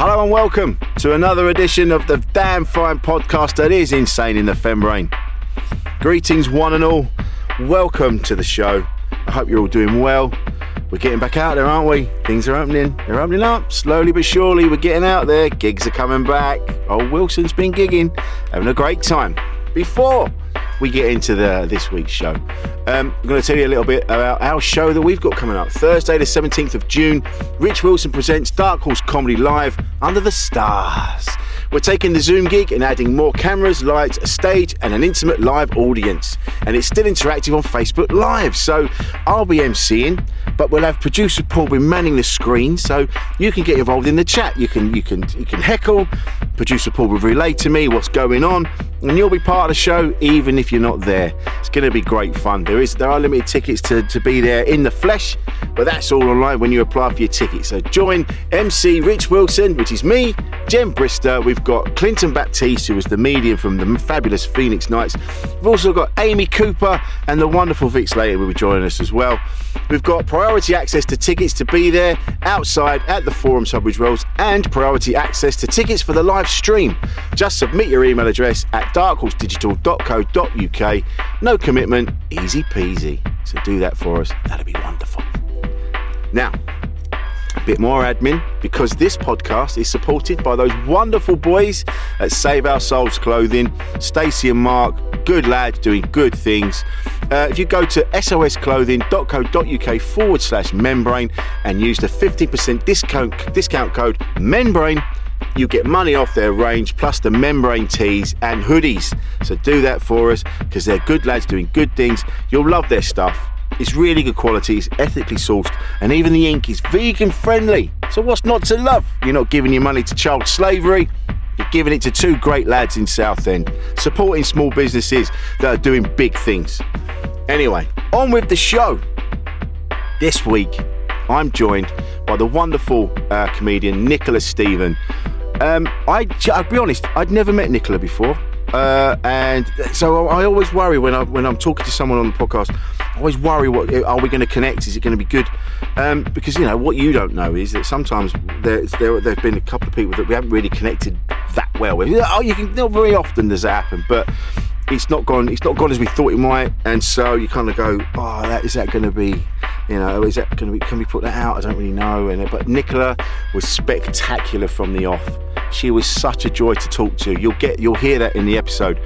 Hello and welcome to another edition of the damn fine podcast that is Insane in the Membrane. Greetings, one and all. Welcome to the show. I hope you're all doing well. We're getting back out there, aren't we? Things are opening. They're opening up slowly but surely. We're getting out there. Gigs are coming back. Old Wilson's been gigging, having a great time. Before we get into the this week's show, um, I'm going to tell you a little bit about our show that we've got coming up. Thursday, the 17th of June, Rich Wilson presents Dark Horse Comedy Live Under the Stars. We're taking the Zoom gig and adding more cameras, lights, a stage, and an intimate live audience. And it's still interactive on Facebook Live. So I'll be emceeing, but we'll have producer Paul be manning the screen, so you can get involved in the chat. You can you can you can heckle. Producer Paul will relay to me what's going on, and you'll be part of the show even if you're not there. It's going to be great fun. There is there are limited tickets to, to be there in the flesh, but that's all online when you apply for your ticket. So join MC Rich Wilson, which is me, Jen Brister. We've got Clinton Baptiste, who was the medium from the fabulous Phoenix Nights. We've also got Amy Cooper and the wonderful Vic Slater will be joining us as well. We've got priority access to tickets to be there outside at the Forum Subwich Rolls and priority access to tickets for the live stream. Just submit your email address at darkhorsedigital.co.uk. No commitment, easy peasy. So do that for us. That'd be wonderful. Now, bit more admin because this podcast is supported by those wonderful boys at Save Our Souls Clothing, Stacey and Mark, good lads doing good things. Uh, if you go to sosclothing.co.uk forward slash membrane and use the 50% discount discount code membrane, you get money off their range plus the membrane tees and hoodies. So do that for us because they're good lads doing good things. You'll love their stuff. It's really good quality, it's ethically sourced, and even the ink is vegan friendly. So what's not to love? You're not giving your money to child slavery. You're giving it to two great lads in Southend, supporting small businesses that are doing big things. Anyway, on with the show. This week, I'm joined by the wonderful uh, comedian Nicola Stephen. Um, I, I'll be honest, I'd never met Nicola before. Uh, and so I always worry when I when I'm talking to someone on the podcast. I always worry, what are we going to connect? Is it going to be good? Um, because you know what you don't know is that sometimes there's, there there've been a couple of people that we haven't really connected that well with. Oh, you can not very often does that happen, but it's not gone. It's not gone as we thought it might, and so you kind of go, oh, that is that going to be? You know, is that to be? Can we put that out? I don't really know. And but Nicola was spectacular from the off. She was such a joy to talk to. You'll get, you'll hear that in the episode.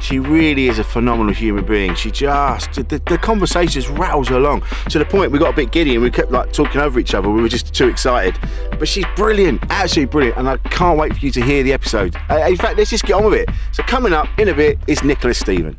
She really is a phenomenal human being. She just the, the conversation just rattles along to the point we got a bit giddy and we kept like talking over each other. We were just too excited. But she's brilliant, absolutely brilliant, and I can't wait for you to hear the episode. Uh, in fact, let's just get on with it. So coming up in a bit is Nicola Stephen.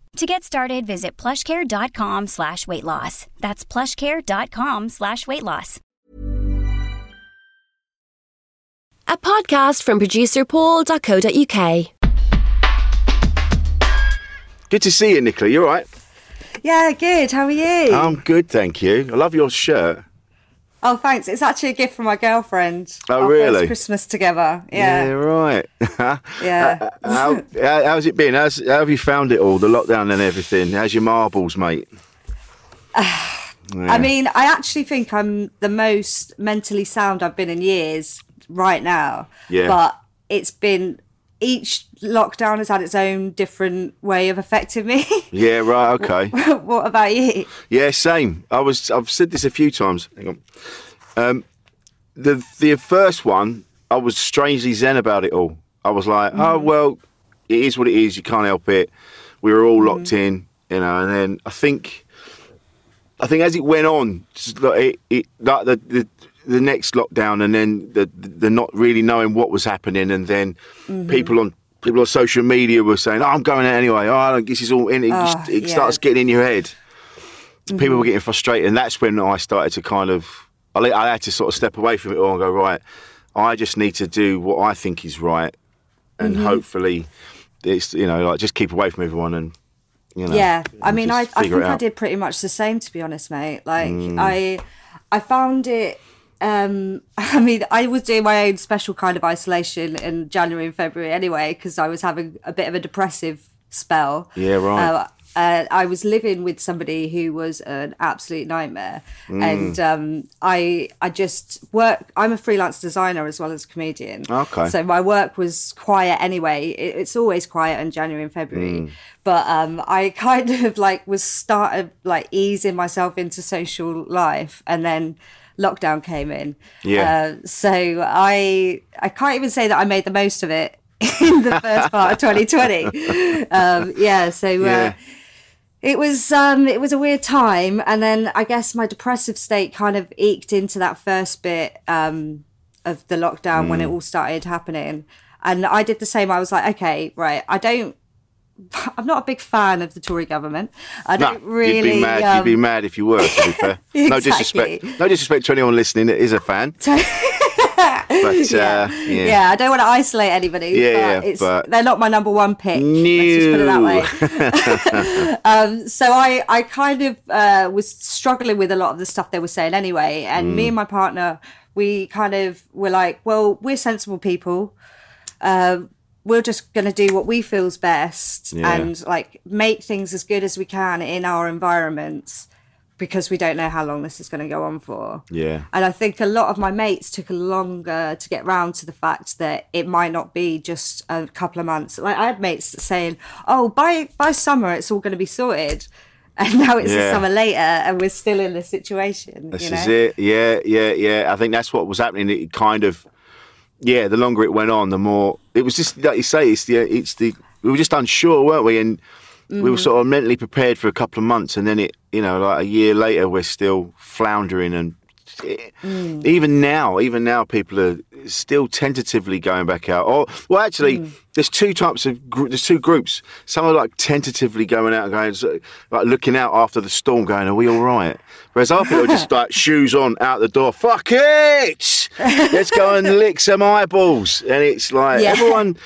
To get started, visit plushcare.com slash weight loss. That's plushcare.com slash weight loss. A podcast from producer paul.co.uk. Good to see you, Nicola. You all right? Yeah, good. How are you? I'm good, thank you. I love your shirt. Oh, thanks. It's actually a gift from my girlfriend. Oh, really? Christmas together. Yeah. Yeah, right. Yeah. Uh, how, how, how's it been? How's, how have you found it all, the lockdown and everything? How's your marbles, mate? I mean, I actually think I'm the most mentally sound I've been in years right now. Yeah. But it's been each lockdown has had its own different way of affecting me. Yeah, right, okay. what about you? Yeah, same. I was. I've said this a few times. Hang on. Um, the the first one, I was strangely zen about it all. I was like, oh well, it is what it is. You can't help it. We were all locked in, you know. And then I think, I think as it went on, just like it, it like the, the the next lockdown, and then the the not really knowing what was happening, and then people on. People on social media were saying, "Oh, I'm going out anyway. Oh, I don't- this is all in." It, Ah, it yeah. starts getting in your head people were getting frustrated, and that's when I started to kind of, I, I had to sort of step away from it all and go, right, I just need to do what I think is right, and Mm-hmm. hopefully, it's you know, like just keep away from everyone and. You know, yeah i mean I, I think i. Mm. did pretty much the same to be honest mate like i i found it um i mean i was doing my own special kind of isolation in january and february anyway because i was having a bit of a depressive spell Yeah, right. uh, uh, I was living with somebody who was an absolute nightmare, Mm. and um, I I just work. I'm a freelance designer as well as a comedian. Okay. So my work was quiet anyway. It, it's always quiet in January and February. But um, I kind of like was started like easing myself into social life, and then lockdown came in. Yeah. Uh, so I I can't even say that I made the most of it in the first part of 2020. Um, yeah. So. Yeah. Uh, it was um it was a weird time and then I guess my depressive state kind of eked into that first bit um of the lockdown when it Mm. all started happening. And I did the same. I was like, okay, right, I don't I'm not a big fan of the Tory government. I No, don't really you'd be mad. um, you'd be mad if you were. To be fair, no disrespect. No disrespect to anyone listening that is a fan. but uh, yeah. yeah. I don't want to isolate anybody. Yeah, but yeah, it's, but- they're not my number one pick. Let's just put it that way. um, so I, I kind of uh, was struggling with a lot of the stuff they were saying anyway. And Mm. me and my partner, we kind of were like, well, we're sensible people. Uh, we're just going to do what we feel's best Yeah. and like make things as good as we can in our environments because we don't know how long this is going to go on for. Yeah. And I think a lot of my mates took longer to get round to the fact that it might not be just a couple of months. Like I had mates saying, "Oh, by by summer it's all going to be sorted," and now it's Yeah. the summer later, and we're still in this situation. This you know? is it. Yeah, yeah, yeah. I think that's what was happening. It kind of, yeah. The longer it went on, the more it was just like you say. It's the, it's the. We were just unsure, weren't we? And we were mm. sort of mentally prepared for a couple of months, and then it, you know, like a year later, we're still floundering. And Mm. even now, even now, people are still tentatively going back out. Or, well, actually, mm. there's two types of gr- there's two groups. Some are like tentatively going out and going, like looking out after the storm, going, "Are we all right?" Whereas other people are just like shoes on out the door. Fuck it! Let's go and lick some eyeballs. And it's like Yeah. everyone,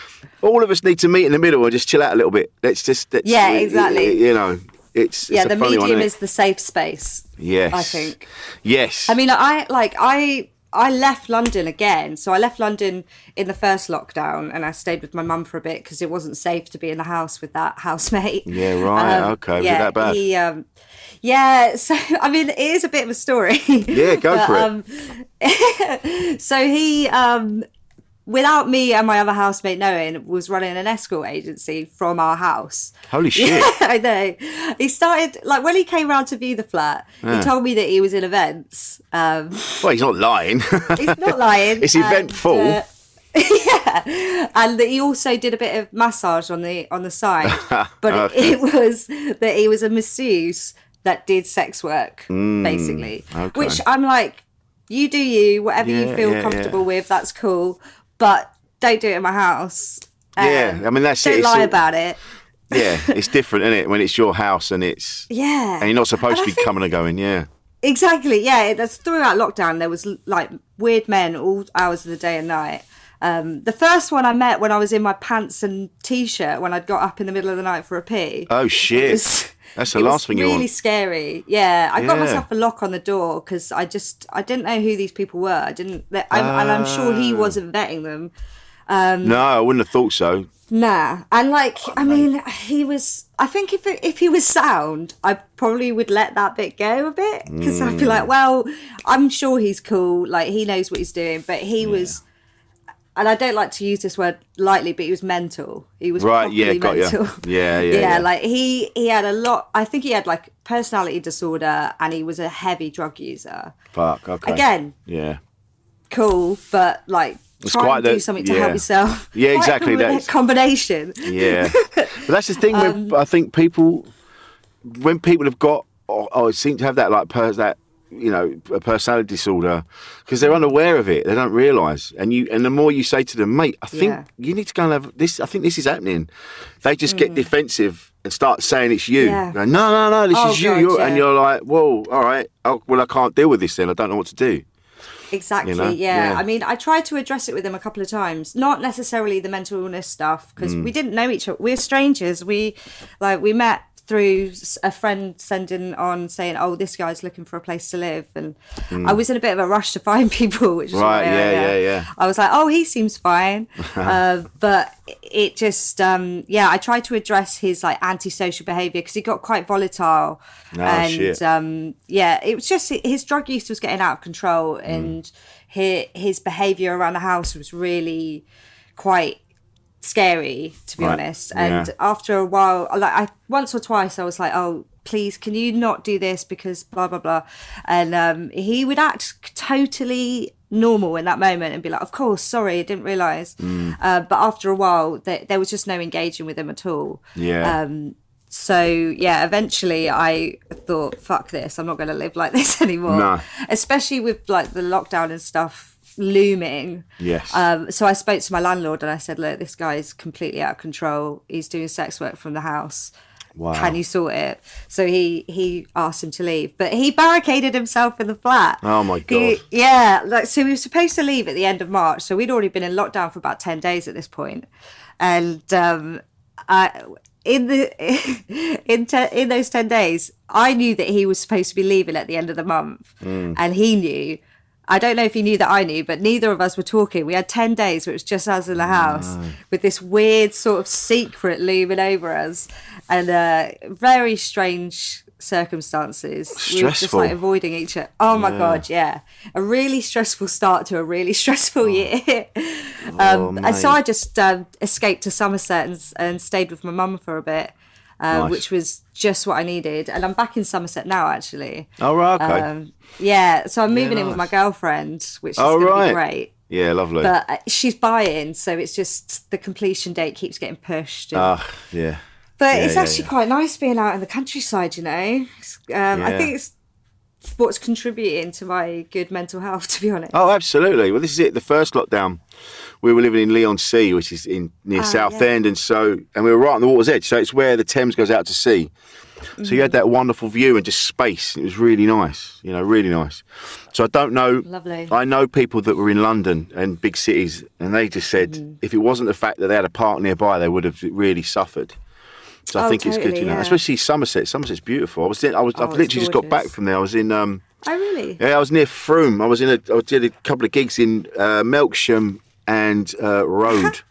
all of us need to meet in the middle and just chill out a little bit. Let's just let's, Yeah, exactly. You know, it's, it's yeah, a the funny medium one, is the safe space. yes, I think. yes. I mean, I like I I left London again. So I left London in the first lockdown, and I stayed with my mum for a bit because it wasn't safe to be in the house with that housemate. Yeah, right. Um, okay. Was it that bad? He, um, yeah, so I mean, it is a bit of a story. Yeah, go But, for it. um, so he, um, without me and my other housemate knowing, was running an escort agency from our house. Holy shit. Yeah, I know. He started like when he came round to view the flat. Yeah. He told me that he was in events. Um, Well, he's not lying. he's not lying. It's eventful. and, uh, yeah, and that he also did a bit of massage on the on the side, but Okay. it, it was that he was a masseuse that did sex work, basically. Mm, okay. Which I'm like, you do you, whatever you feel yeah, comfortable yeah. with, that's cool, but don't do it in my house. Yeah, I mean, that's it. don't It's lie all- about it. yeah, it's different, isn't it? When it's your house and it's Yeah, and you're not supposed And to be think- coming and going. Yeah. Exactly. Yeah. it- That's throughout lockdown. There was like weird men all hours of the day and night. Um, the first one I met when I was in my pants and t-shirt when I'd got up in the middle of the night for a pee. Oh shit. That's the last thing you really want. scary. Yeah, I got myself a lock on the door because I just I didn't know who these people were. I didn't, I, and I'm sure he Ah. wasn't vetting them. no, I wouldn't have thought so. Nah, and like I mean, he was. I think if it, if he was sound, I probably would let that bit go a bit because I'd be Mm. like, well, I'm sure he's cool. Like he knows what he's doing, but he was. And I don't like to use this word lightly, but he was mental. He was Right, yeah, got mental. Yeah, yeah, yeah. yeah. Like he he had a lot. I think he had like personality disorder, and he was a heavy drug user. Fuck. Okay. Again, Yeah. cool, but like It's try quite and do something to yeah. help yourself. Yeah, Quite exactly, that's- combination. Yeah. but that's the thing. Um, I think people, when people have got, or, or seem to have that like per, that you know a personality disorder, because they're unaware of it. They don't realise. And you, and the more you say to them, mate, I think Yeah. you need to go and have this. I think this is happening. They just get defensive and start saying it's you. Mm. Yeah. No, no, no, this Oh, is you. You're, And you're like, whoa, all right. Oh, well, I can't deal with this then. I don't know what to do. Exactly. You know? Yeah. Yeah. I mean, I tried to address it with him a couple of times. Not necessarily the mental illness stuff because Mm. we didn't know each other. We're strangers. We like we met through a friend sending on saying, "Oh, this guy's looking for a place to live," and I was in a bit of a rush to find people. Which is Mm. Right, why yeah, uh, yeah, yeah. I was like, "Oh, he seems fine," uh, but it just, um, yeah, I tried to address his like antisocial behaviour because he got quite volatile, Oh, and shit. um, yeah, it was just his drug use was getting out of control, Mm. and his his behaviour around the house was really quite scary to be Right, honest. And yeah. after a while, like I once or twice, I was like, oh. Please, can you not do this because blah blah blah, and um, he would act totally normal in that moment and be like, "Of course, sorry, I didn't realize." Mm. Uh, but after a while, there, there was just no engaging with him at all. Yeah. Um, so yeah, eventually I thought, fuck this, I'm not going to live like this anymore. No. Especially with like the lockdown and stuff looming. Yes. Um, so I spoke to my landlord and I said, look, this guy's completely out of control. He's doing sex work from the house. Wow. Can you sort it? So he he asked him to leave, but he barricaded himself in the flat. Oh, my He- God. yeah, like so we were supposed to leave at the end of March. So we'd already been in lockdown for about ten days at this point, and um, I in the in te- in those ten days, I knew that he was supposed to be leaving at the end of the month, and he knew. I don't know if he knew that I knew, but neither of us were talking. We had 10 days where it was just us in the house with this weird sort of secret looming over us and uh, very strange circumstances. Stressful. We were just like avoiding each other. Oh my God, yeah. A really stressful start to a really stressful year. um, and so. I just um, escaped to Somerset and, and stayed with my mum for a bit. Uh, Nice. Which was just what I needed, and I'm back in Somerset now. Actually, oh, right. Okay. um, yeah, so I'm moving in with my girlfriend, which is Oh, right. be great. yeah, lovely. But uh, she's buying, so it's just the completion date keeps getting pushed. and- Ah, yeah. but yeah, it's yeah, actually yeah. quite nice being out in the countryside, you know. Um, I think it's what's contributing to my good mental health, to be honest. Oh, absolutely. Well, this is it. The first lockdown, we were living in Leigh-on-Sea, which is in near Southend, and so and we were right on the water's edge. So it's where the Thames goes out to sea. So you had that wonderful view and just space. It was really nice, you know, really nice. So I don't know. Lovely. I know people that were in London and big cities, and they just said Mm. if it wasn't the fact that they had a park nearby, they would have really suffered. So I Oh, think it's good, you know, yeah. especially Somerset. Somerset's beautiful. I was in, I was, Oh, I've literally just got back from there. I was in um, Oh, really? Yeah, I was near Frome. I was in a. I did a couple of gigs in uh, Melksham and uh, Rode,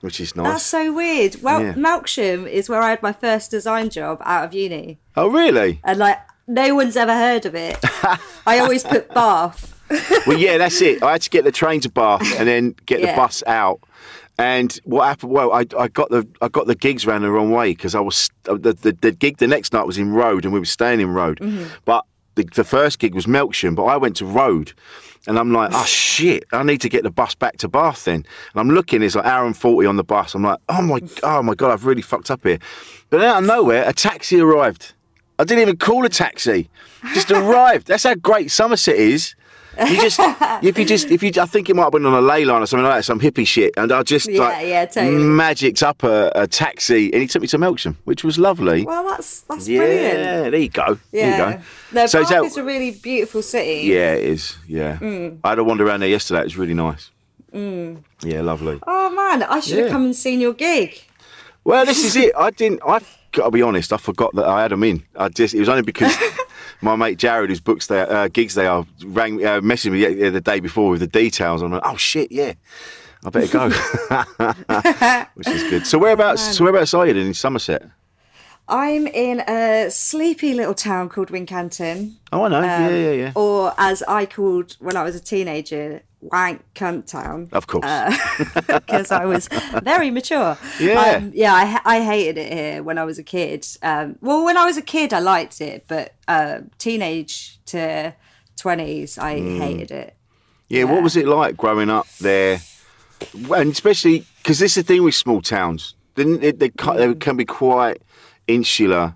which is nice. That's so weird. Well, Yeah. Melksham is where I had my first design job out of uni, oh, really? and like no one's ever heard of it. I always put Bath. well, yeah, that's it. I had to get the train to Bath and then get the bus out. And what happened? Well, I, I got the I got the gigs round the wrong way because I was the, the the gig the next night was in Rode and we were staying in Rode, but the, the first gig was Melksham, but I went to Rode, and I'm like, oh shit, I need to get the bus back to Bath then. And I'm looking, it's like hour and forty on the bus. I'm like, oh my oh my god, I've really fucked up here. But out of nowhere, a taxi arrived. I didn't even call a taxi, just arrived. That's how great Somerset is. You just, if you just, if you, I think it might have been on a ley line or something like that, some hippie shit, and I just Yeah, like yeah, totally. magicked up a, a taxi, and he took me to Melksham, which was lovely. Well, that's that's yeah, brilliant. Yeah, there you go. Yeah. There you go. No, So is Bath is a really beautiful city. Yeah, it is. Yeah, Mm. I had a wander around there yesterday. It was really nice. Yeah, lovely. Oh man, I should have come and seen your gig. Well, this is it. I didn't. I got to be honest. I forgot that I had them in. I just. It was only because my mate Jared, whose books they uh, gigs they are, rang me, uh, messaged me the, the day before with the details. I'm like, oh shit, yeah. I better go, which is good. So whereabouts? So whereabouts are you in Somerset? I'm in a sleepy little town called Wincanton. Oh, I know. yeah, Um, yeah, yeah. Or as I called when I was a teenager, Wank Cunt Town. Of course. because I was very mature. Yeah. um, yeah. I, I hated it here when I was a kid. Um, well, when I was a kid, I liked it, but uh, teenage to twenties, I Mm. hated it. Yeah, what was it like growing up there? And especially because this is the thing with small towns, didn't it? They, ca- they can be quite insular,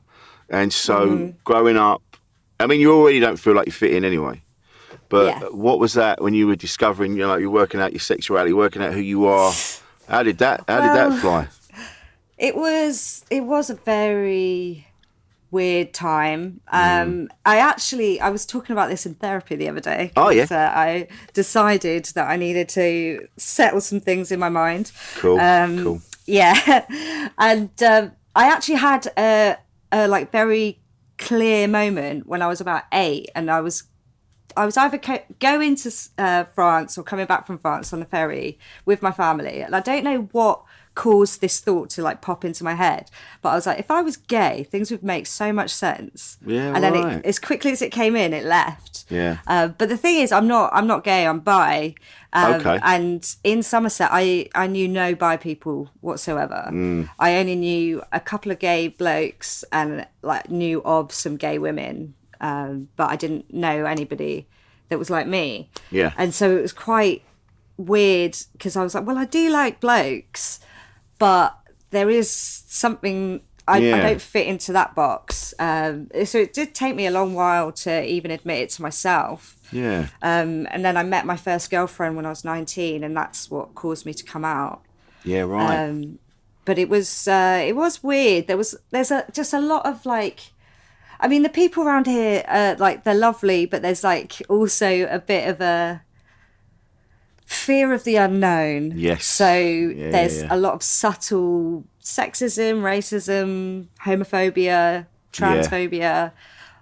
and so growing up, I mean, you already don't feel like you fit in anyway. But Yeah. what was that when you were discovering? You know, like you're working out your sexuality, working out who you are. How did that? How did that fly? It was it was a very weird time. Um, I actually I was talking about this in therapy the other day. Oh, yeah. Uh, I decided that I needed to settle some things in my mind. Cool, Um, cool. Yeah, and um, I actually had a, a like very clear moment when I was about eight, and I was I was either co- going to uh, France or coming back from France on the ferry with my family, and I don't know what caused this thought to like pop into my head. But I was like, if I was gay, things would make so much sense. Yeah, and then right. it, as quickly as it came in, it left. Yeah. Uh, but the thing is, I'm not. I'm not gay. I'm bi. Um, Okay. And in Somerset, I I knew no bi people whatsoever. Mm. I only knew a couple of gay blokes and like knew of some gay women, um, but I didn't know anybody that was like me. Yeah. And so it was quite weird because I was like, well, I do like blokes, but there is something. I, Yeah. I don't fit into that box. Um, so it did take me a long while to even admit it to myself. Yeah. Um, and then I met my first girlfriend when I was 19, and that's what caused me to come out. Yeah. Right. Um, but it was uh, it was weird. There was there's a just a lot of like, I mean, the people around here are like they're lovely, but there's like also a bit of a fear of the unknown. Yes. So there's yeah. a lot of subtle sexism, racism, homophobia, transphobia.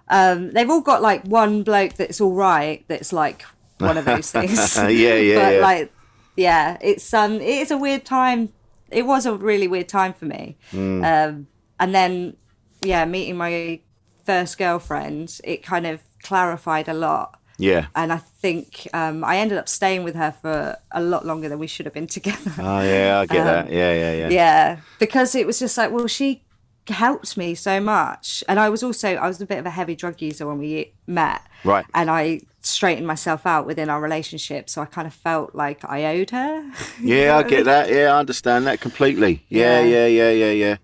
Um, they've all got like one bloke that's all right. That's like one of those things. Yeah, yeah, But yeah. like, yeah, it's um, it is a weird time. It was a really weird time for me. Mm. Um, and then, yeah, meeting my first girlfriend, it kind of clarified a lot. yeah. And I think um, I ended up staying with her for a lot longer than we should have been together. Oh yeah, I get that. Yeah, yeah, yeah. yeah, because it was just like, well, she helped me so much, and I was also I was a bit of a heavy drug user when we met, Right. And I straightened myself out within our relationship, so I kind of felt like I owed her. Yeah, I get that. Yeah, I understand that completely. Yeah, yeah, Yeah. yeah, yeah, yeah.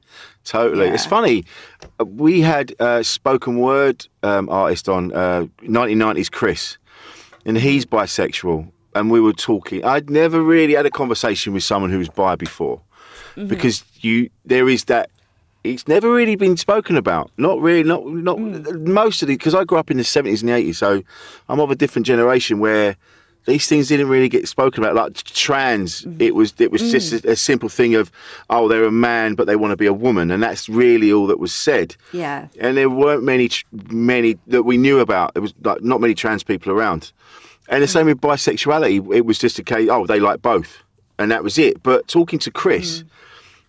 Totally. It's funny. uh, We had a spoken word um, artist on uh, 1990s, Chris, and he's bisexual. And we were talking. I'd never really had a conversation with someone who was bi before, because you there is that. It's never really been spoken about. Not really. Not not most of the because I grew up in the 70s and the 80s, so I'm of a different generation where these things didn't really get spoken about. Like trans, Mm-hmm. it was it was mm. just a, a simple thing of, oh, they're a man, but they want to be a woman, and that's really all that was said. Yeah. And there weren't many many that we knew about. It was like not many trans people around. And the mm. same with bisexuality. It was just a case. Oh, they like both, and that was it. But talking to Chris. Mm.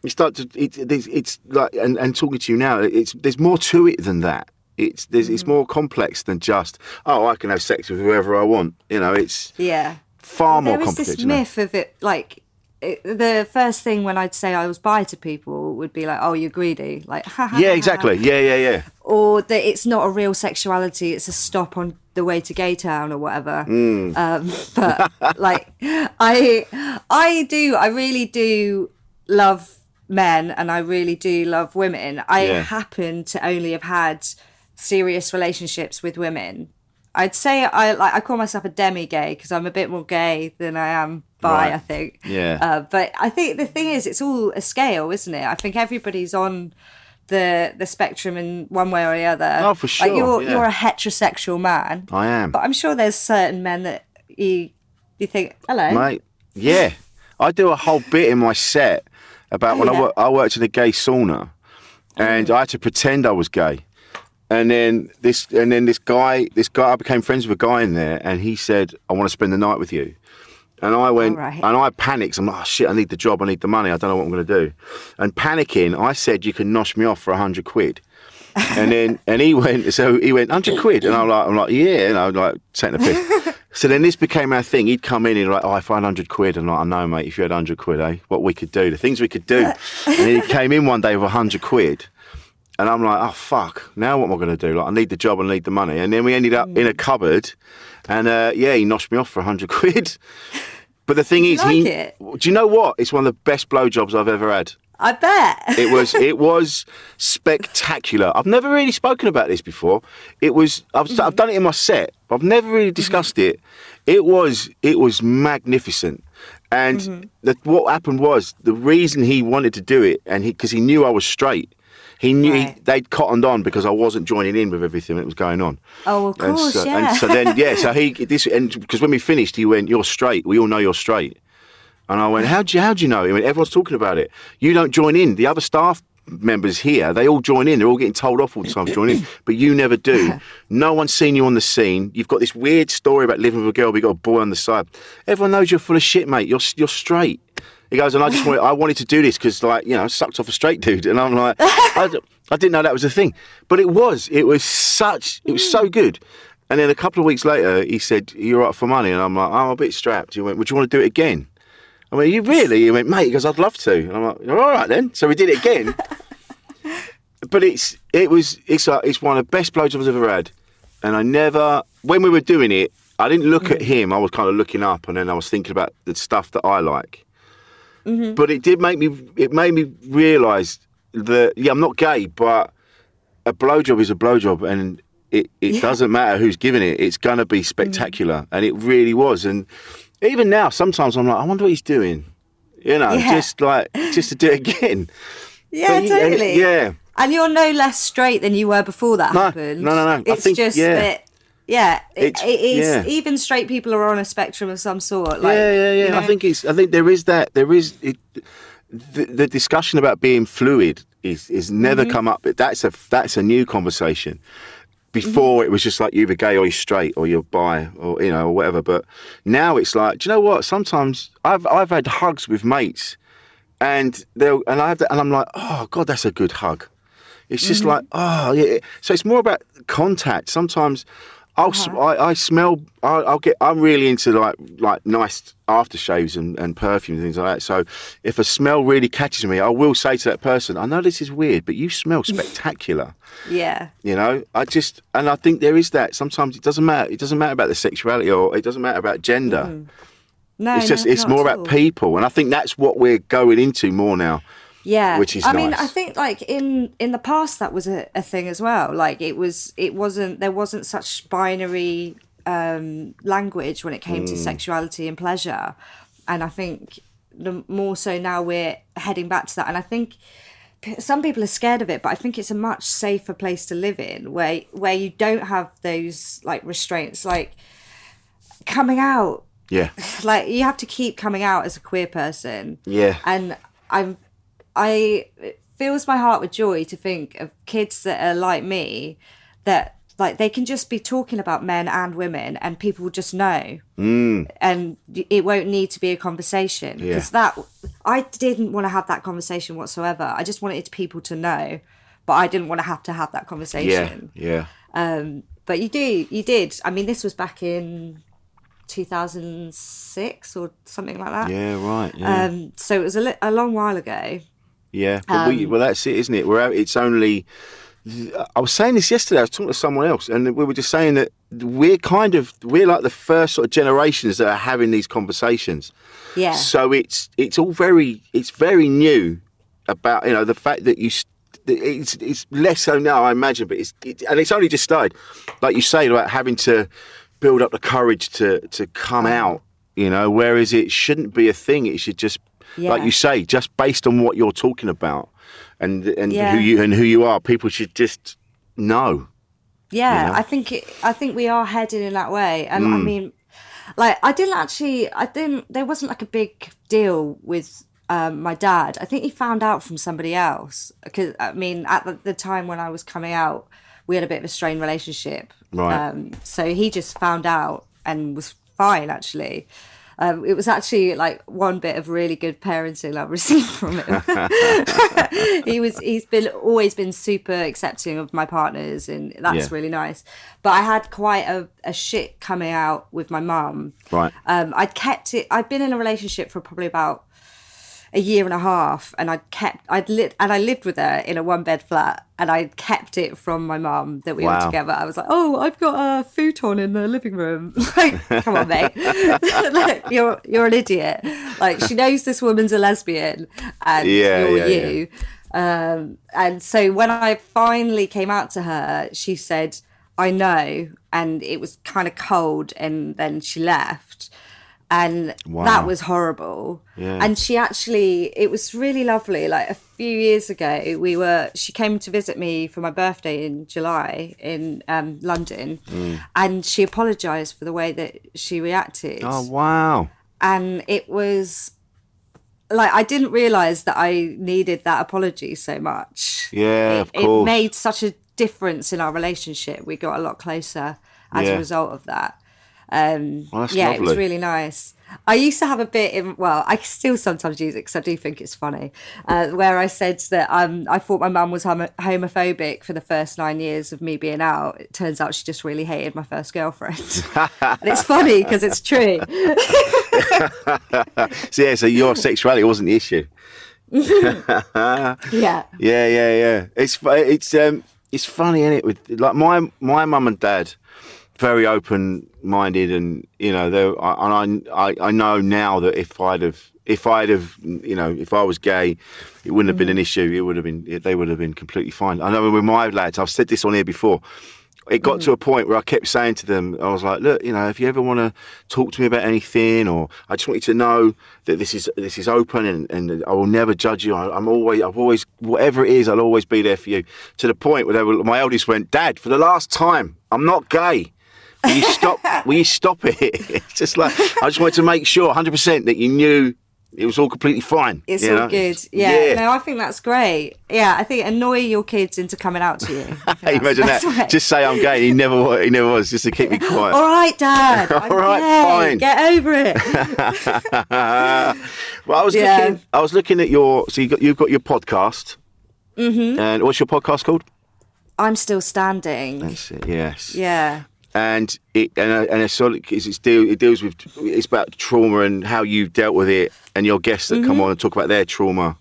You start to it, it's, it's like and, and talking to you now. It's there's more to it than that. It's there's, it's more complex than just oh I can have sex with whoever I want. You know, it's Yeah. far more there is complicated. this myth of it like it, the first thing when I'd say I was bi to people would be like, "Oh, you're greedy," like, ha, ha, ha, Yeah, ha. exactly. Yeah, yeah, yeah. or that it's not a real sexuality; it's a stop on the way to Gay Town or whatever. Mm. Um, but like, I, I do, I really do love men, and I really do love women. I Yeah. happen to only have had serious relationships with women. I'd say I like I call myself a demi gay because I'm a bit more gay than I am bi. Right. I think. Yeah. Uh, but I think the thing is, it's all a scale, isn't it? I think everybody's on the the spectrum in one way or the other. Oh, for Like sure, you're yeah. you're a heterosexual man, I am. but I'm sure there's certain men that you you think, hello, Mate, yeah. I do a whole bit in my set about when I, Yeah. wor- I worked in a gay sauna and I had to pretend I was gay. And then this and then this guy this guy I became friends with a guy in there and he said, I want to spend the night with you. And I went Alright. and I panicked. I'm like, oh shit, I need the job, I need the money, I don't know what I'm gonna do. And panicking, I said you can nosh me off for a hundred quid. And then and he went so he went, hundred quid and I'm like I'm like, yeah, and I'm like taking a piss. So then this became our thing. He'd come in and like, oh, if I find 100 quid, and like, I know, mate, if you had 100 quid, eh, what we could do, the things we could do. and then he came in one day with 100 quid, and I'm like, oh, fuck, now what am I going to do? Like, I need the job, I need the money. And then we ended up in a mm. cupboard, and uh, yeah, he noshed me off for 100 quid. But the thing is, like he, it? do you know what? It's one of the best blowjobs I've ever had. I bet. It was it was spectacular. I've never really spoken about this before. It was I've, I've mm-hmm. done it in my set. but I've never really mm-hmm. discussed it. It was it was magnificent. And mm-hmm. the, what happened was the reason he wanted to do it, and he because he knew I was straight. He knew he, they'd cottoned on because I wasn't joining in with everything that was going on. Oh, of And course, so, yeah. And so then, yeah, so he this and because when we finished, he went, "You're straight. We all know you're straight." And I went, "How do you, how do you know?" He went, "Everyone's talking about it. You don't join in. The other staff members here, they all join in. They're all getting told off all the time to join in, but you never do. No one's seen you on the scene. You've got this weird story about living with a girl, you got a boy on the side. Everyone knows you're full of shit, mate. You're you're straight." He goes, and I just wanted, I wanted to do this because, like, you know, I sucked off a straight dude, and I'm like, I didn't know that was a thing, but it was. It was such. It was so good. And then a couple of weeks later, he said, "You're up for money," and I'm like, "I'm a bit strapped." He went, "Would you want to do it again?" I went, "You really?" He went, "Mate," he goes, "I'd love to." And I'm like, "All right then." So we did it again. but it's it was it's uh, it's one of the best blowjobs I've ever had, and I never when we were doing it, I didn't look at him. I was kind of looking up, and then I was thinking about the stuff that I like. Mm-hmm. But it did make me it made me realise that yeah, I'm not gay, but a blowjob is a blowjob, and it, it doesn't matter who's giving it. It's gonna be mm-hmm. spectacular, and it really was. And even now, sometimes I'm like, I wonder what he's doing. You know, Yeah. just like just to do it again. yeah, But you- and- totally. yeah. And you're no less straight than you were before that No, happened. no, no, no. It's think- just yeah. that, yeah, it, It's- it is. yeah. Even straight people are on a spectrum of some sort. Like, yeah, yeah, yeah. you I think it's. I think there is that. There is it. The, the discussion about being fluid is is never Mm-hmm. come up. But that's a that's a new conversation. Before it was just like you're either gay or you're straight or you're bi or you know or whatever. But now it's like, do you know what? Sometimes I've I've had hugs with mates, and they'll and I have to, and I'm like, oh god, that's a good hug. It's just Mm-hmm. like, oh, yeah. So it's more about contact. Sometimes I'll, Uh-huh. I I smell, I'll, I'll get, I'm really into like, like nice aftershaves and, and perfume and things like that. So if a smell really catches me, I will say to that person, I know this is weird, but you smell spectacular. yeah, You know, I just, and I think there is that. Sometimes it doesn't matter. It doesn't matter about the sexuality or it doesn't matter about gender. no, It's just, no, it's more about people. And I think that's what we're going into more now. Yeah, which is I mean. I think like in in the past that was a, a thing as well. Like it was, it wasn't. There wasn't such binary um, language when it came Mm. to sexuality and pleasure, and I think the more so now we're heading back to that. And I think some people are scared of it, but I think it's a much safer place to live in where where you don't have those like restraints, like coming out Yeah. like you have to keep coming out as a queer person. Yeah. And I'm I it fills my heart with joy to think of kids that are like me that like they can just be talking about men and women and people will just know Mm. and it won't need to be a conversation Yeah. because that I didn't want to have that conversation whatsoever. I just wanted people to know, but I didn't want to have to have that Yeah. conversation. Yeah. Um, but you do, you did. I mean, this was back in 2006 or something like that. Yeah. Right. Yeah. Um, so it was a, li- a long while ago. Yeah, but we, Um, well, that's it, isn't it? We're out, it's only. I was saying this yesterday. I was talking to someone else, and we were just saying that we're kind of we're like the first sort of generations that are having these conversations. Yeah. So it's it's all very it's very new about you know the fact that you. It's it's less so now, I imagine, but it's it, and it's only just started. Like you say about having to build up the courage to to come out. You know, whereas it shouldn't be a thing. It should just like you say, just based on what you're talking about and and Yeah. who you and who you are, people should just know. Yeah, you know? I think it, I think we are heading in that way, and I Mm. mean, like I didn't actually, I didn't. There wasn't like a big deal with um, my dad. I think he found out from somebody else because I mean, at the, the time when I was coming out, we had a bit of a strained relationship. Right. Um, so he just found out and was fine actually. Um, it was actually like one bit of really good parenting I've received from him. he was he's been always been super accepting of my partners and that's Yeah. really nice. But I had quite a, a shit coming out with my mum. Right. Um, I'd kept it. I'd been in a relationship for probably about a year and a half, and I'd kept. I'd lit, and I lived with her in a one bed flat, and I kept it from my mum that we were together. I was like, "Oh, I've got a futon in the living room." like, come on, mate, like, you're you're an idiot. Like, she knows this woman's a lesbian, and Yeah, you're yeah, yeah. you. Um, and so when I finally came out to her, she said, I know. And it was kind of cold. And then she left. And Wow. that was horrible. Yeah. And she actually, it was really lovely. Like a few years ago, we were, she came to visit me for my birthday in July in um, London. Mm. And she apologized for the way that she reacted Oh wow. and it was like I didn't realize that I needed that apology so much. Yeah, it, of course. It made such a difference in our relationship. We got a lot closer as Yeah. a result of that. Um, yeah, it was really nice. I used to have a bit in, well, I still sometimes use it because I do think it's funny, uh, where I said that um, I thought my mum was homo- homophobic for the first nine years of me being out. It turns out she just really hated my first girlfriend. and it's funny because it's true. So yeah, so your sexuality wasn't the issue. yeah. Yeah, yeah, yeah. It's it's um it's funny, isn't it? With like my my mum and dad, very open minded, and you know they I- and I, I I know now that if I'd have if I'd have you know if I was gay, it wouldn't have been an mm. issue. It would have been they would have been completely fine. I know with my lads, I've said this on here before. It got to mm. a point where I kept saying to them, I was like, "Look, you know, if you ever want to talk to me about anything, or I just want you to know that this is this is open, and, and I will never judge you. I, I'm always, I've always, whatever it is, I'll always be there for you." To the point where they were, my eldest went, "Dad, for the last time, I'm not gay. Will you stop? will you stop it?" It's just like I just wanted to make sure, 100, percent that you knew it was all completely fine. It's all know? good. Yeah. yeah. No, I think that's great. Yeah, I think annoy your kids into coming out to you. Imagine that. way. Just say I'm gay. He never, wa- he never was, just to keep me quiet. All right, Dad. all right, gay. fine. Get over it. well, I was Yeah. looking. I was looking at your. So you got you've got your podcast. Mm-hmm. And what's your podcast called? I'm still standing. That's it. Yes. Yeah. And it and uh, and it's sort of it's, deal, it deals with it's about trauma and how you've dealt with it, and your guests that Mm-hmm. come on and talk about their trauma.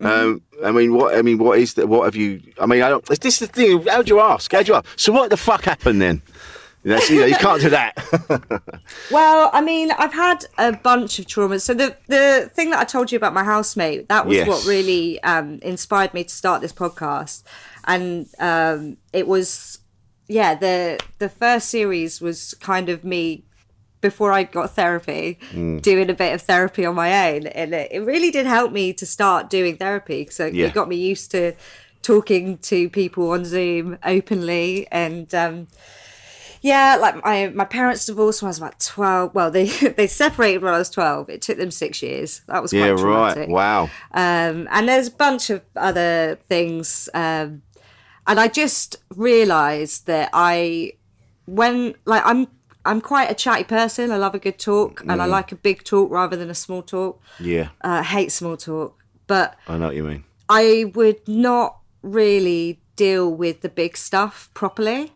Um, I mean, what I mean, what is that? What have you? I mean, I don't. Is this the thing? How'd you ask? How'd you ask? So what the fuck happened then? That's, you know, you can't do that. Well, I mean, I've had a bunch of traumas. So the the thing that I told you about my housemate, that was Yes. what really um, inspired me to start this podcast, and um, it was, yeah, the the first series was kind of me before I got therapy, Mm. doing a bit of therapy on my own, and it, it really did help me to start doing therapy because it, Yeah. it got me used to talking to people on Zoom openly and. Um, Yeah, like my my parents divorced when I was about twelve. Well, they they separated when I was twelve. It took them six years. That was quite Yeah, right. Wow. Um, and there's a bunch of other things. Um, and I just realised that I, when like I'm I'm quite a chatty person. I love a good talk, and Mm. I like a big talk rather than a small talk. Yeah, Uh, I hate small talk, but I know what you mean. I would not really deal with the big stuff properly.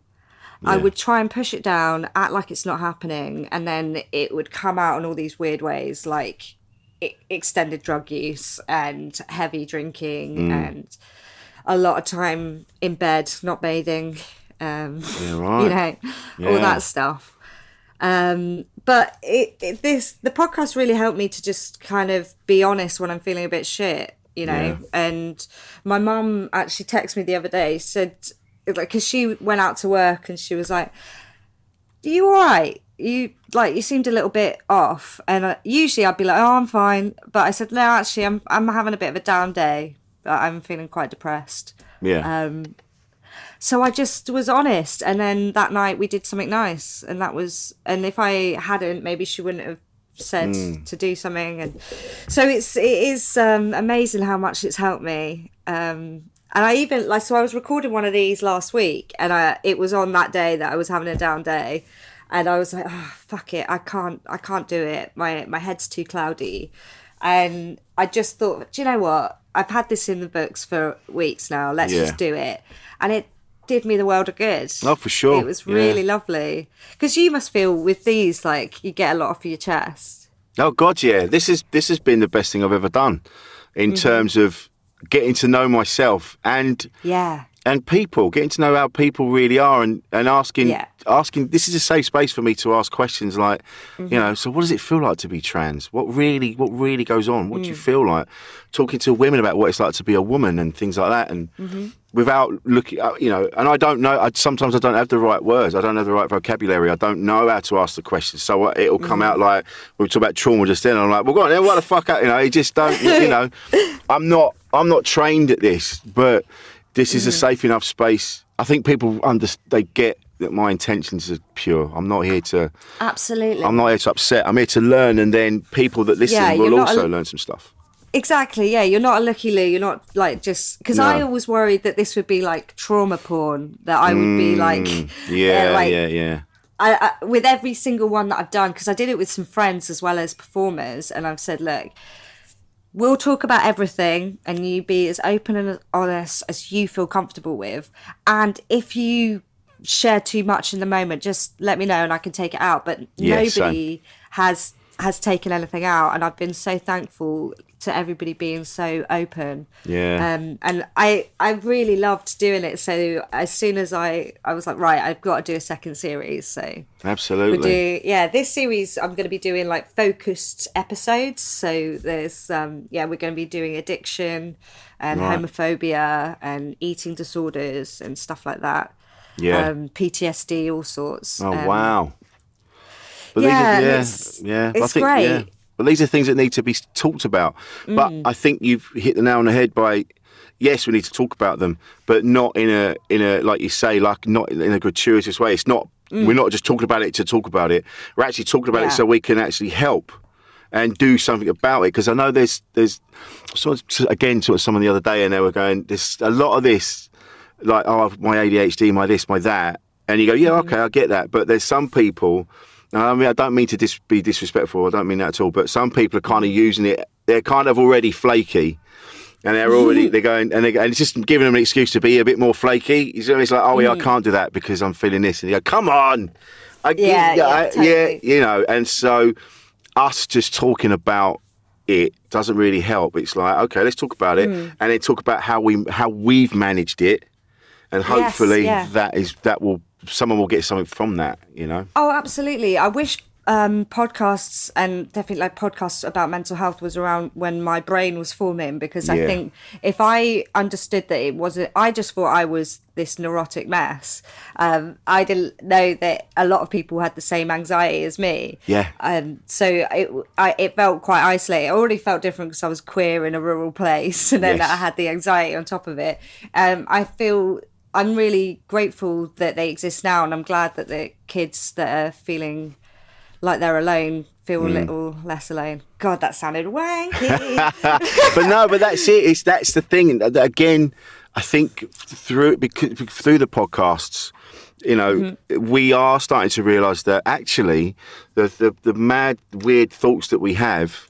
I would try and push it down, act like it's not happening, and then it would come out in all these weird ways, like extended drug use and heavy drinking Mm. and a lot of time in bed, not bathing, um, Yeah, right. you know, all that stuff. Um, but it, it, this the podcast really helped me to just kind of be honest when I'm feeling a bit shit, you know. And my mum actually texted me the other day, said like because she went out to work and she was like, "Are you all right? You like you seemed a little bit off." And uh, usually I'd be like, "Oh, I'm fine," but I said, "No, actually, I'm I'm having a bit of a down day. I'm feeling quite depressed." Yeah. Um, so I just was honest, and then that night we did something nice, and that was. And if I hadn't, maybe she wouldn't have said Mm. to do something. And so it's it is um, amazing how much it's helped me. Um, and I even like so I was recording one of these last week, and I it was on that day that I was having a down day, and I was like, oh fuck it, I can't I can't do it. My my head's too cloudy, and I just thought, do you know what? I've had this in the books for weeks now. Let's Yeah. just do it, and it did me the world of good. Oh, for sure. It was Yeah. really lovely because you must feel with these like you get a lot off your chest. Oh God, yeah. This is this has been the best thing I've ever done in Mm-hmm. terms of getting to know myself and Yeah. And people, getting to know how people really are, and and asking Yeah. asking. This is a safe space for me to ask questions like, Mm-hmm. you know, so what does it feel like to be trans? What really what really goes on? What do Mm. you feel like? Talking to women about what it's like to be a woman and things like that, and. Mm-hmm. Without looking, uh, you know, and I don't know. I, sometimes I don't have the right words. I don't have the right vocabulary. I don't know how to ask the questions. So uh, it'll come out like we talk about trauma just then. I'm like, well, go on then. What the fuck? out," You know, you just don't. You know, I'm not. I'm not trained at this, but this is a safe enough space. I think people under they get that my intentions are pure. I'm not here to. Absolutely. I'm not here to upset. I'm here to learn, and then people that listen Yeah, will also a- learn some stuff. Exactly. Yeah, you're not a looky loo. You're not like just because I No. always worried that this would be like trauma porn. That I would be like, Mm, Yeah, uh, like yeah, yeah. I, I with every single one that I've done because I did it with some friends as well as performers, and I've said, look, we'll talk about everything, and you be as open and as honest as you feel comfortable with, and if you share too much in the moment, just let me know and I can take it out. But Yeah, same. nobody has has taken anything out, and I've been so thankful to everybody being so open. Yeah. Um, and I I really loved doing it. So as soon as I I was like, right, I've got to do a second series. So Absolutely. we do yeah this series i'm going to be doing like focused episodes so there's um yeah we're going to be doing addiction and Right. homophobia and eating disorders and stuff like that Yeah. um ptsd all sorts Oh um, wow! But yeah, are, yeah, it's- yeah. it's great. But these are things that need to be talked about. But Mm. I think you've hit the nail on the head by yes, we need to talk about them, but not in a in a like you say, like not in a gratuitous way. It's not. We're not just talking about it to talk about it. We're actually talking about it Mm. So we can actually help and do something about it. Because I know there's there's sort of, again sort of someone the other day and they were going there's a lot of this like oh my ADHD, my this, my that, and you go yeah okay I get that, but there's some people. I mean, I don't mean to dis- be disrespectful. I don't mean that at all. But some people are kind of using it. They're kind of already flaky, and they're already they're going and, they, and it's just giving them an excuse to be a bit more flaky. You know, It's like, oh yeah, I can't do that because I'm feeling this, and you go, come on, I, Yeah, yeah, I- totally. you know. And so, us just talking about it doesn't really help. It's like, okay, let's talk about it, Hmm. and then talk about how we how we've managed it, and hopefully yeah. that is that will someone will get something from that. You know. Oh, absolutely. I wish um, podcasts and definitely like podcasts about mental health was around when my brain was forming because I think if I understood that it wasn't, I just thought I was this neurotic mess. Um, I didn't know that a lot of people had the same anxiety as me. Yeah. Um, so it, I, it felt quite isolated. I already felt different because I was queer in a rural place, and then Yes. I had the anxiety on top of it. Um, I feel I'm really grateful that they exist now, and I'm glad that the kids that are feeling like they're alone feel a mm. little less alone. God, that sounded wanky. but no, but that's it. It's that's the thing. Again, I think through through the podcasts, you know, mm-hmm. we are starting to realise that actually the, the the mad, weird thoughts that we have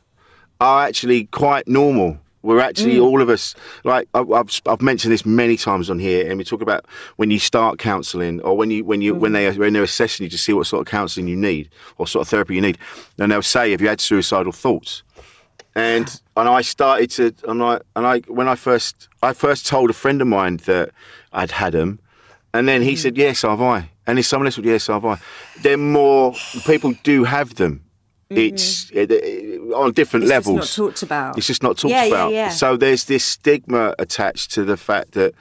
are actually quite normal. We're actually all of us like I've I've mentioned this many times on here, and we talk about when you start counselling or when you when you when they when they're assessing you to see what sort of counselling you need or sort of therapy you need, and they'll say, "Have you had suicidal thoughts?" and and I started to I'm like and I when I first I first told a friend of mine that I'd had them, and then Mm. he said yes, have I, and then someone else said yes, have I. Then more people do have them. It's mm-hmm. eh, it, it- eh, on different Mm-hmm. It's just levels. not talked about. It's just not talked Yeah, yeah, about. yeah. So there's this stigma attached to the fact that.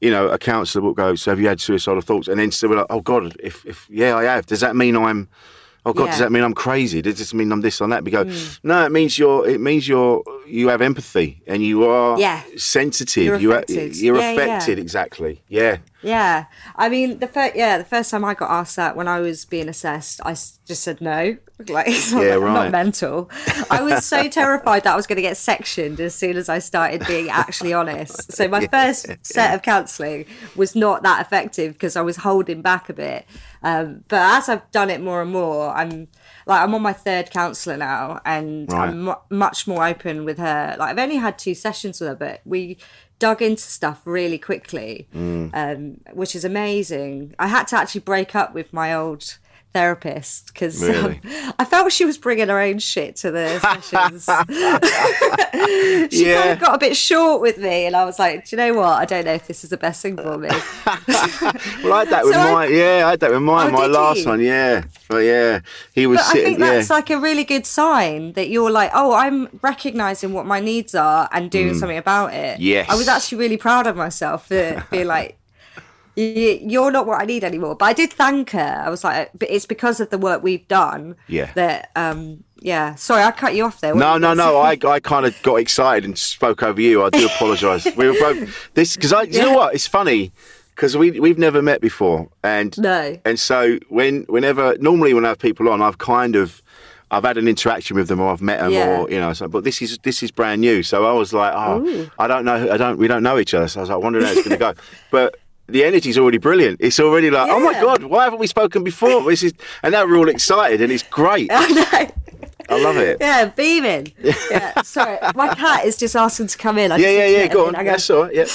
You know, a counsellor will go. So, have you had suicidal thoughts? And then so we're like, "Oh God, if, if yeah, I have. Does that mean I'm? Oh God, does that mean I'm crazy? Does this mean I'm this or that? We go, mm. no, it means you're. It means you're. You have empathy and you are Yeah. sensitive. You're you affected. Are, you're Yeah, yeah. exactly. Yeah. Yeah, I mean the first yeah the first time I got asked that when I was being assessed, I just said no. Like, it's not, Yeah, I'm right. not mental. I was so terrified that I was going to get sectioned as soon as I started being actually honest. So my first set of counselling was not that effective because I was holding back a bit. Um, but as I've done it more and more, I'm like I'm on my third counsellor now, and Right. I'm mu- much more open with her. Like I've only had two sessions with her, but we dug into stuff really quickly, um, which is amazing. I had to actually break up with my old therapist because Really? um, I felt she was bringing her own shit to the sessions. she Yeah. kind of got a bit short with me, and I was like, "Do you know what? I don't know if this is the best thing for me." Well, I had that with I- my. Yeah, I had that with mine. Oh, my last you? one. Yeah. But yeah, he was But I sitting. think yeah. that's like a really good sign that you're like, oh, I'm recognizing what my needs are and doing something about it. Mm. Yes. I was actually really proud of myself for being like, "Y- you're not what I need anymore. But I did thank her. I was like, but it's because of the work we've done. Yeah. That, um, yeah. Sorry, I cut you off there. No, no, no. I, I kind of got excited and spoke over you. I do apologise. we were both this because I. You know what? It's funny because we we've never met before, and No. and so when whenever normally when I have people on, I've kind of. I've had an interaction with them, or I've met them, Yeah. or you know. So, but this is this is brand new, so I was like, oh, I don't know, I don't, we don't know each other. So I was like, wondering how it's going to go. But the energy's already brilliant. It's already like, oh my god, why haven't we spoken before? This is, and now we're all excited, and it's great. I know. I love it. Yeah, beaming. Yeah, sorry. My cat is just asking to come in. I Yeah, just yeah, yeah. Go on. I go, That's all right. Yeah.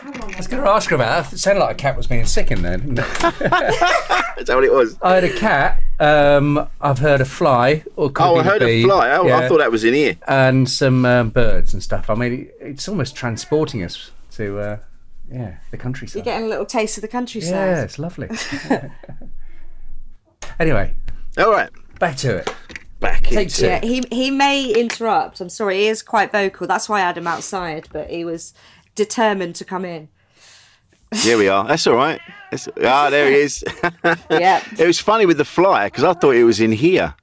On, I was going to ask her about that. It sounded like a cat was being sick in there. That's that what it was. I had a cat. Um, I've heard a fly. Or could Oh, be I heard bee, a fly. Oh, I thought that was in here. And some um, birds and stuff. I mean, it's almost transporting us to, uh, yeah, the countryside. You're getting a little taste of the countryside. yeah, it's lovely. anyway, All right. back to it. Back Take into two. Yeah, he he may interrupt. I'm sorry, he is quite vocal. That's why I had him outside, but he was determined to come in. Here we are. That's all right. That's, ah, there he is. Yeah, it was funny with the fly because I thought it was in here.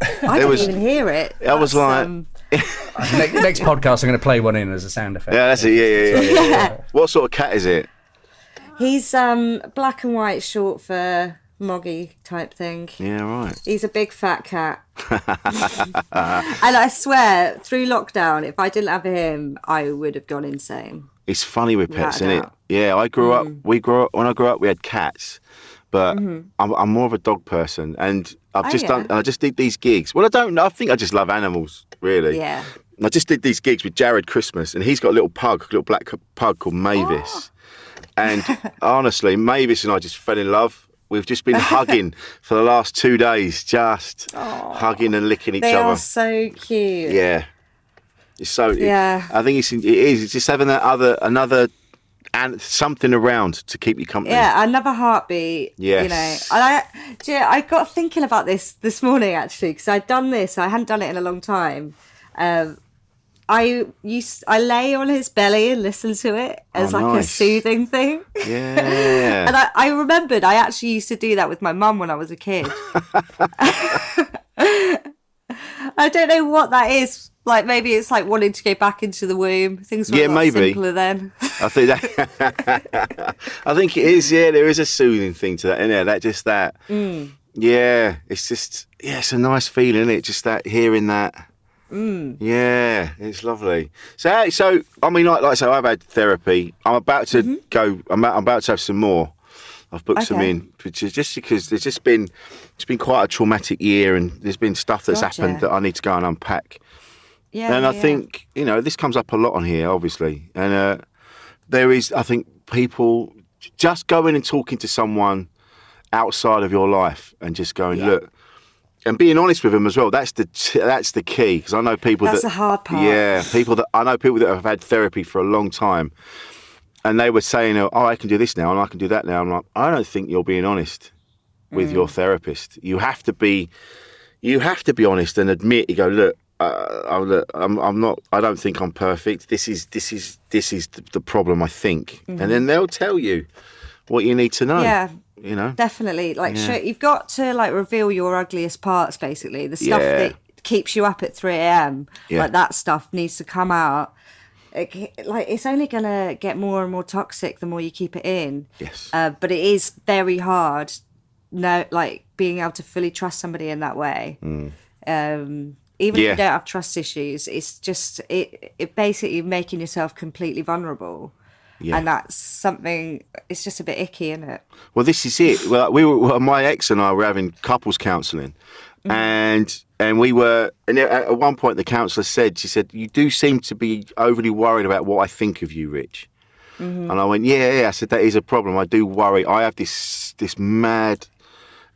I There didn't was- even hear it. I was like- um, next, next podcast, I'm going to play one in as a sound effect. Yeah, that's it. Yeah, yeah, yeah. yeah, Yeah. What sort of cat is it? he's um black and white, short for moggy type thing. Yeah, right. He's a big fat cat. and I swear, through lockdown, if I didn't have him, I would have gone insane. It's funny with pets, a isn't it? Yeah, I grew up. We grew up when I grew up. We had cats, but Mm-hmm. I'm, I'm more of a dog person, and I've Oh, just yeah. done. I just did these gigs. Well, I don't. know. I think I just love animals, really. Yeah. And I just did these gigs with Jarred Christmas, and he's got a little pug, a little black pug called Mavis. Oh. And honestly, Mavis and I just fell in love. We've just been hugging for the last two days, just hugging and licking each They other. are so cute. Yeah, it's so. Yeah. I think it's it is. It's just having that other another and something around to keep you company. Yeah, another heartbeat. Yes. You know, and I, you know, I got thinking about this this morning actually because I'd done this. I hadn't done it in a long time. Um, I used I lay on his belly and listen to it as Oh, like a soothing thing. Yeah. And I, I remembered I actually used to do that with my mum when I was a kid. I don't know what that is Like maybe it's like wanting to go back into the womb. Things were Yeah, maybe. simpler then. I think that. I think it is. Yeah, there is a soothing thing to that, isn't there? That just that. Mm. Yeah, it's just yeah, it's a nice feeling, isn't it? Just that hearing that. Mm. Yeah, it's lovely. So, so I mean, like, like I say, I've had therapy. I'm about to go. I'm, I'm about to have some more. I've booked some Mm-hmm. In, which is just because there's just been it's been quite a traumatic year, and there's been stuff that's Gotcha. happened that I need to go and unpack. Yeah. and I yeah. think you know this comes up a lot on here, obviously, and uh, there is, I think, people just going and talking to someone outside of your life and just going, look, and being honest with them as well. That's the that's the key because I know people That's that the hard part. Yeah, people that I know people that have had therapy for a long time, and they were saying, "Oh, I can do this now and I can do that now." I'm like, I don't think you're being honest with Mm. your therapist. You have to be, you have to be honest and admit. You go, look. Uh, I'm, I'm, not. I don't think I'm perfect. This is, this is, this is the, problem. I think, and then they'll tell you what you need to know. Mm-hmm. Yeah. you know. Definitely. Like Yeah. show, you've got to like reveal your ugliest parts basically. The stuff Yeah. that keeps you up at 3 a.m. Yeah. Like that stuff needs to come out. It, like it's only gonna get more and more toxic the more you keep it in. Yes. Uh, but it is very hard. No, like being able to fully trust somebody in that way. Um, even if you don't have trust issues, it's just it. It basically making yourself completely vulnerable. Yeah. And that's something. It's just a bit icky, isn't it? Well, this is it. Well, we were well, my ex and I were having couples counselling, mm. and and we were and at one point the counsellor said, she said, "You do seem to be overly worried about what I think of you, Rich." Mm-hmm. And I went, "Yeah, yeah." I said, "That is a problem. I do worry. I have this this mad.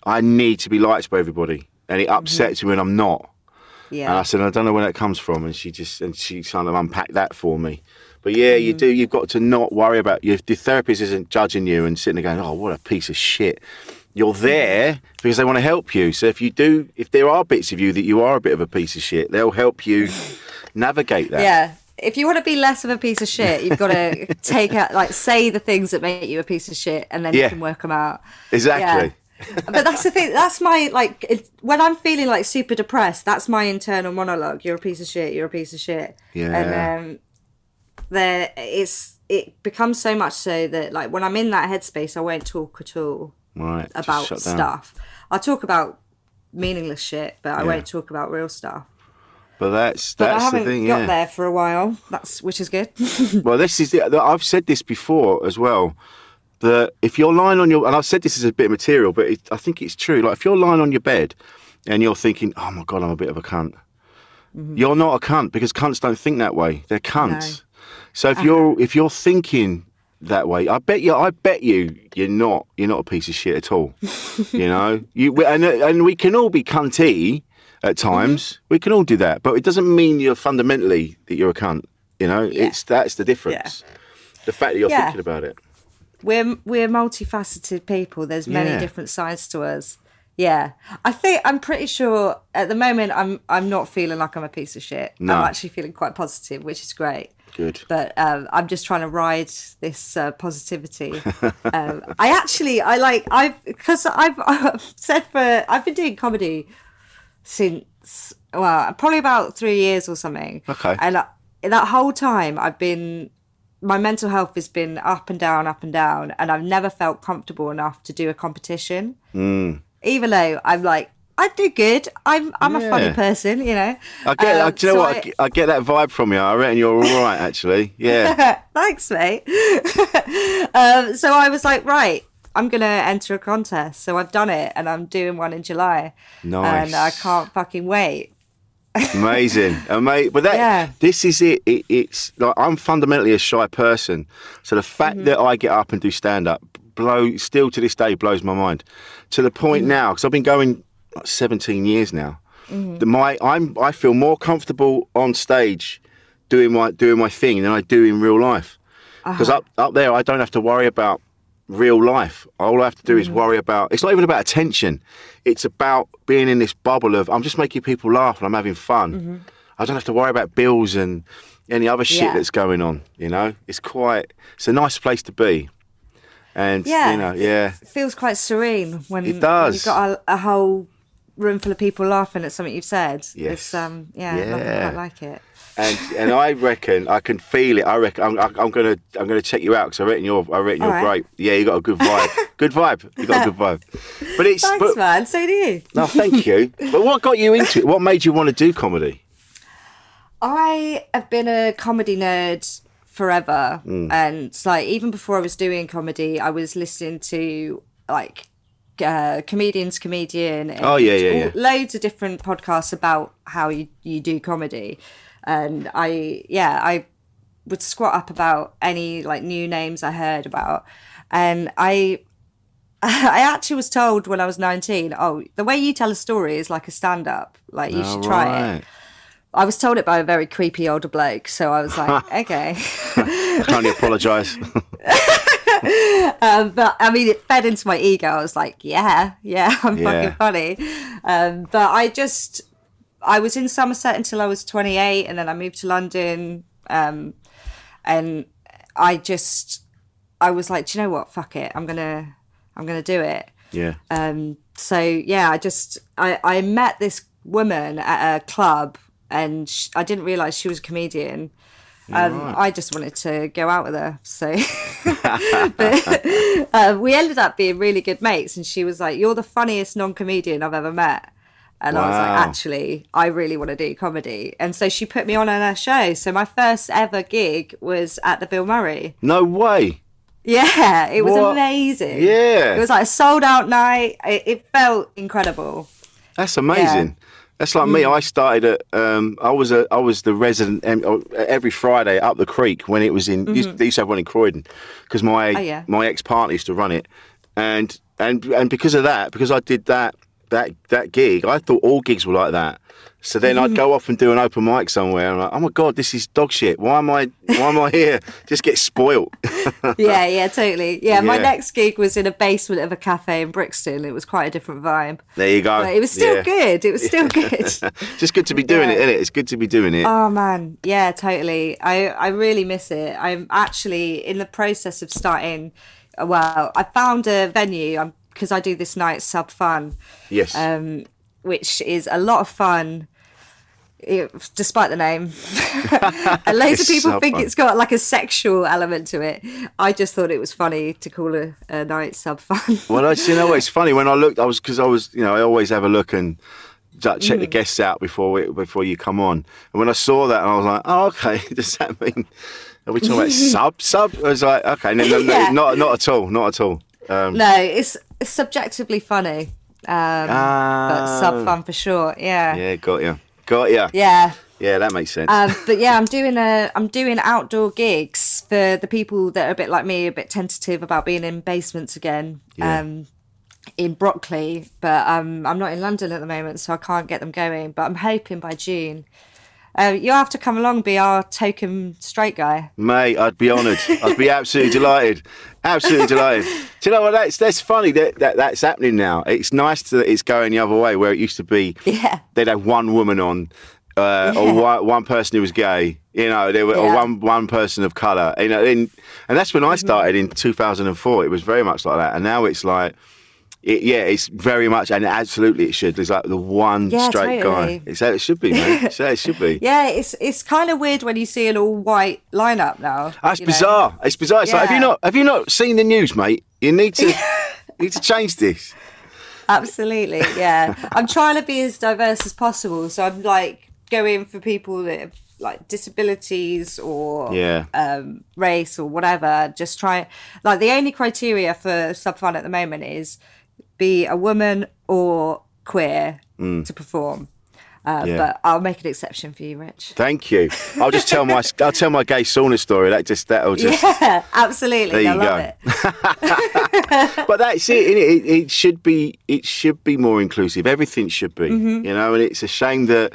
I need to be liked by everybody, and it mm-hmm. upsets me when I'm not." Yeah. And I said, I don't know where that comes from. And she just, and she kind of unpacked that for me. But yeah, you do, mm. you've got to not worry about, your, the therapist isn't judging you and sitting there going, oh, what a piece of shit. You're mm. there because they want to help you. So if you do, if there are bits of you that you are a bit of a piece of shit, they'll help you navigate that. Yeah. If you want to be less of a piece of shit, you've got to take out, like, say the things that make you a piece of shit, and then Yeah. you can work them out. Exactly. Yeah. But that's the thing. That's my like it, when I'm feeling like super depressed. That's my internal monologue. You're a piece of shit. You're a piece of shit. Yeah. And um, there, it's it becomes so much so that like when I'm in that headspace, I won't talk at all Right. about stuff. I'll talk about meaningless shit, but I Yeah. won't talk about real stuff. But that's, that's But I that's the haven't thing. got yeah. there for a while. That's which is good. well, this is the, I've said this before as well. That if you're lying on your, and I've said this is a bit material, but it, I think it's true. Like if you're lying on your bed and you're thinking, "Oh my god, I'm a bit of a cunt," mm-hmm. you're not a cunt because cunts don't think that way. They're cunts. So if uh-huh. you're if you're thinking that way, I bet you, I bet you, you're not, you're not a piece of shit at all. you know, you and and we can all be cunty at mm-hmm. times. We can all do that, but it doesn't mean you're fundamentally that you're a cunt. You know, it's that's the difference. The fact that you're Yeah. thinking about it. We're we're multifaceted people. There's many Yeah. different sides to us. Yeah, I think I'm pretty sure at the moment I'm I'm not feeling like I'm a piece of shit. No. I'm actually feeling quite positive, which is great. Good. But um, I'm just trying to ride this uh, positivity. um, I actually I like I've because I've, I've said for I've been doing comedy since well probably about three years or something. Okay. And in that whole time I've been my mental health has been up and down, up and down, and I've never felt comfortable enough to do a competition. Mm. Even though I'm like, I do good. I'm I'm a funny person, you know. I get. Um, I, do you know so what? I, I get that vibe from you. I reckon you're all right, actually. Yeah. Thanks, mate. um, so I was like, right, I'm gonna enter a contest. So I've done it, and I'm doing one in July. Nice. And I can't fucking wait. Amazing, amazing. But that Yeah. this is it. it. It's like I'm fundamentally a shy person, so the fact Mm-hmm. that I get up and do stand up blow still to this day blows my mind. To the Mm-hmm. point now, because I've been going like 17 years now. Mm-hmm. that My I'm I feel more comfortable on stage doing my doing my thing than I do in real life. Because Uh-huh. up up there, I don't have to worry about real life. All I have to do is worry about. It's not even about attention. It's about being in this bubble of I'm just making people laugh and I'm having fun. I don't have to worry about bills and any other shit Yeah. that's going on. You know, it's quite. It's a nice place to be. And Yeah. you know, yeah, It feels quite serene when, It when does. you've got a, a whole room full of people laughing at something you've said. Yes. It's, um, yeah, Yeah. quite like it. And and I reckon I can feel it. I reckon I'm, I'm gonna I'm gonna check you out because I reckon you're I reckon you're right. great. Yeah, you got a good vibe. good vibe. You got a good vibe. But it's Thanks, but, man. So do you. no, thank you. But what got you into it? What made you want to do comedy? I have been a comedy nerd forever, and it's like even before I was doing comedy, I was listening to like uh, comedians, comedian. And Oh, yeah, yeah, all- Loads of different podcasts about how you you do comedy, and I yeah I would squat up about any like new names I heard about, and I. I actually was told when I was 19, oh, the way you tell a story is like a stand up. Like, you should try it. I was told it by a very creepy older bloke, so I was like, okay. Can only apologise. um, but I mean, it fed into my ego. I was like, yeah, yeah, I'm Yeah. fucking funny. Um, but I just, I was in Somerset until I was 28, and then I moved to London. Um, and I just, I was like, do you know what? Fuck it. I'm gonna, I'm gonna do it. yeah. Um, so yeah, I just I, I met this woman at a club, and sh- I didn't realize she was a comedian. Um, I just wanted to go out with her, so but uh, we ended up being really good mates. And she was like, "You're the funniest non-comedian I've ever met." And I was like, actually, I really want to do comedy. And so she put me on on her show. So my first ever gig was at the Bill Murray. No way. Yeah, it was What? amazing. Yeah. It was like a sold out night. It, it felt incredible. That's amazing. That's like Mm. me. I started at. Um, I was a. I was the resident oh, every Friday up the creek when it was in. Used, they used to have one in Croydon because my Mm-hmm. Oh, yeah. my ex partner used to run it, and and and because of that, because I did that that that gig, I thought all gigs were like that. So then. I'd go off and do an open mic somewhere, and I'm like, oh my god, this is dog shit. Why am I? Why am I here? Just get spoilt. yeah, yeah, totally. Yeah, my next gig was in a basement of a cafe in Brixton. It was quite a different vibe. there you go. But it was still Yeah. good. It was still good. Just good to be doing Yeah. it, isn't it? It's good to be doing it. Oh man, yeah, totally. I I really miss it. I'm actually in the process of starting. Well, I found a venue because I do this night sub fun, yes. um, which is a lot of fun. It, despite the name, and loads of people Sub think Fun. it's got like a sexual element to it. I just thought it was funny to call a, a night sub fun. Well, I, you know what? It's funny when I looked. I was because I was, you know, I always have a look and check Mm. the guests out before we, before you come on. And when I saw that, I was like, oh, okay. Does that mean are we talking about sub sub? I was like, okay, no, no, no, not not at all, not at all. Um, no, it's subjectively funny, um, but sub ah, fun for sure. Yeah, yeah. Got you, got you. Yeah, Yeah, that makes sense. Um, but yeah, I'm doing a I'm doing outdoor gigs for the people that are a bit like me, a bit tentative about being in basements again. Yeah. Um, in Brockley, but um, I'm not in London at the moment, so I can't get them going. But I'm hoping by June. Uh, you'll have to come along, be our token straight guy. Mate, I'd be honoured. I'd be absolutely delighted. Absolutely delighted. Do you know what? That's that's funny that, that that's happening now. It's nice that it's going the other way, where it used to be Yeah. they'd have one woman on, uh, or Yeah. one, one person who was gay. You know, there were or one one person of colour. You know, and, and that's when I Mm-hmm. started in 2004. It was very much like that, and now it's like. It, yeah, it's very much, and absolutely it should. There's like the one Yeah, straight totally. guy. It's how it should be, man. It's how it should be. Yeah, it's it's kind of weird when you see an all white lineup now. That's you know? bizarre. It's bizarre. It's like, have you not have you not seen the news, mate? You need to need to change this. Absolutely, yeah. I'm trying to be as diverse as possible, so I'm like going for people that have like disabilities or Yeah. um, race or whatever. Just try like the only criteria for sub fun at the moment is be a woman or queer to perform. Uh, Mm. Yeah. But I'll make an exception for you, Rich. Thank you. I'll just tell my I'll tell my gay sauna story. That just that'll just. Yeah, absolutely. There I you love go. it. But that's it, innit? it. It should be. It should be more inclusive. Everything should be. Mm-hmm. You know, and it's a shame that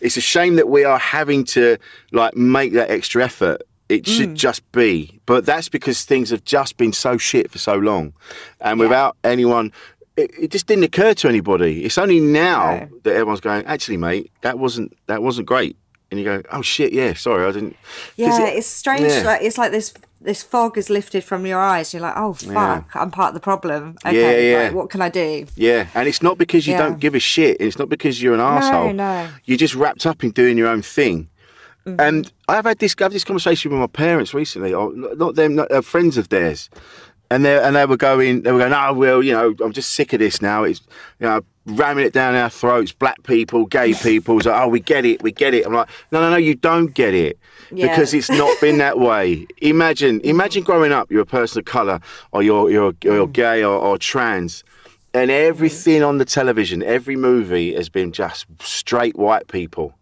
it's a shame that we are having to like make that extra effort. It Mm. should just be, but that's because things have just been so shit for so long, and without anyone, it, it just didn't occur to anybody. It's only now No. that everyone's going. Actually, mate, that wasn't that wasn't great. and you go, "Oh shit, yeah, sorry, I didn't. Yeah, it- it's strange. yeah. Like it's like this this fog is lifted from your eyes. You're like, oh fuck, Yeah. I'm part of the problem. Yeah, Okay, yeah. right, what can I do? Yeah, and it's not because you Yeah. don't give a shit. It's not because you're an asshole. no. You're just wrapped up in doing your own thing. Mm-hmm. And I've had this, I've had this conversation with my parents recently, or not them, not, uh, friends of theirs, and they and they were going, they were going, oh well, you know, I'm just sick of this now. It's you know, ramming it down our throats. Black people, gay people. It's like, oh, we get it, we get it. I'm like, no, no, no, you don't get it. Yeah. Because it's not been that way. Imagine, imagine growing up, you're a person of colour, or you're you're, you're mm. gay or, or trans, and everything on the television, every movie has been just straight white people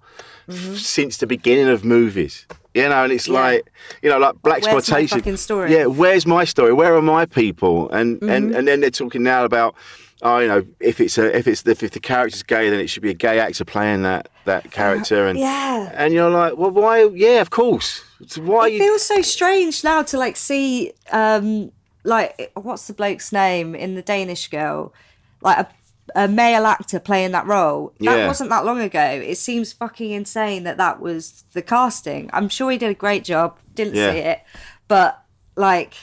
mm-hmm. f- since the beginning of movies. You know, and it's. Yeah. like, you know, like black Where's exploitation. Yeah, where's my story? Where are my people? And Mm-hmm. and and then they're talking now about, oh, you know, if it's a if it's if, if the character's gay, then it should be a gay actor playing that that character. And Uh, yeah. and you're like, well, why? Yeah, of course. So why It you? feels so strange now to like see, um, like what's the bloke's name in the Danish Girl, like a, a male actor playing that role. That Yeah. wasn't that long ago. It seems fucking insane that that was the casting. I'm sure he did a great job. Didn't Yeah. see it, but like,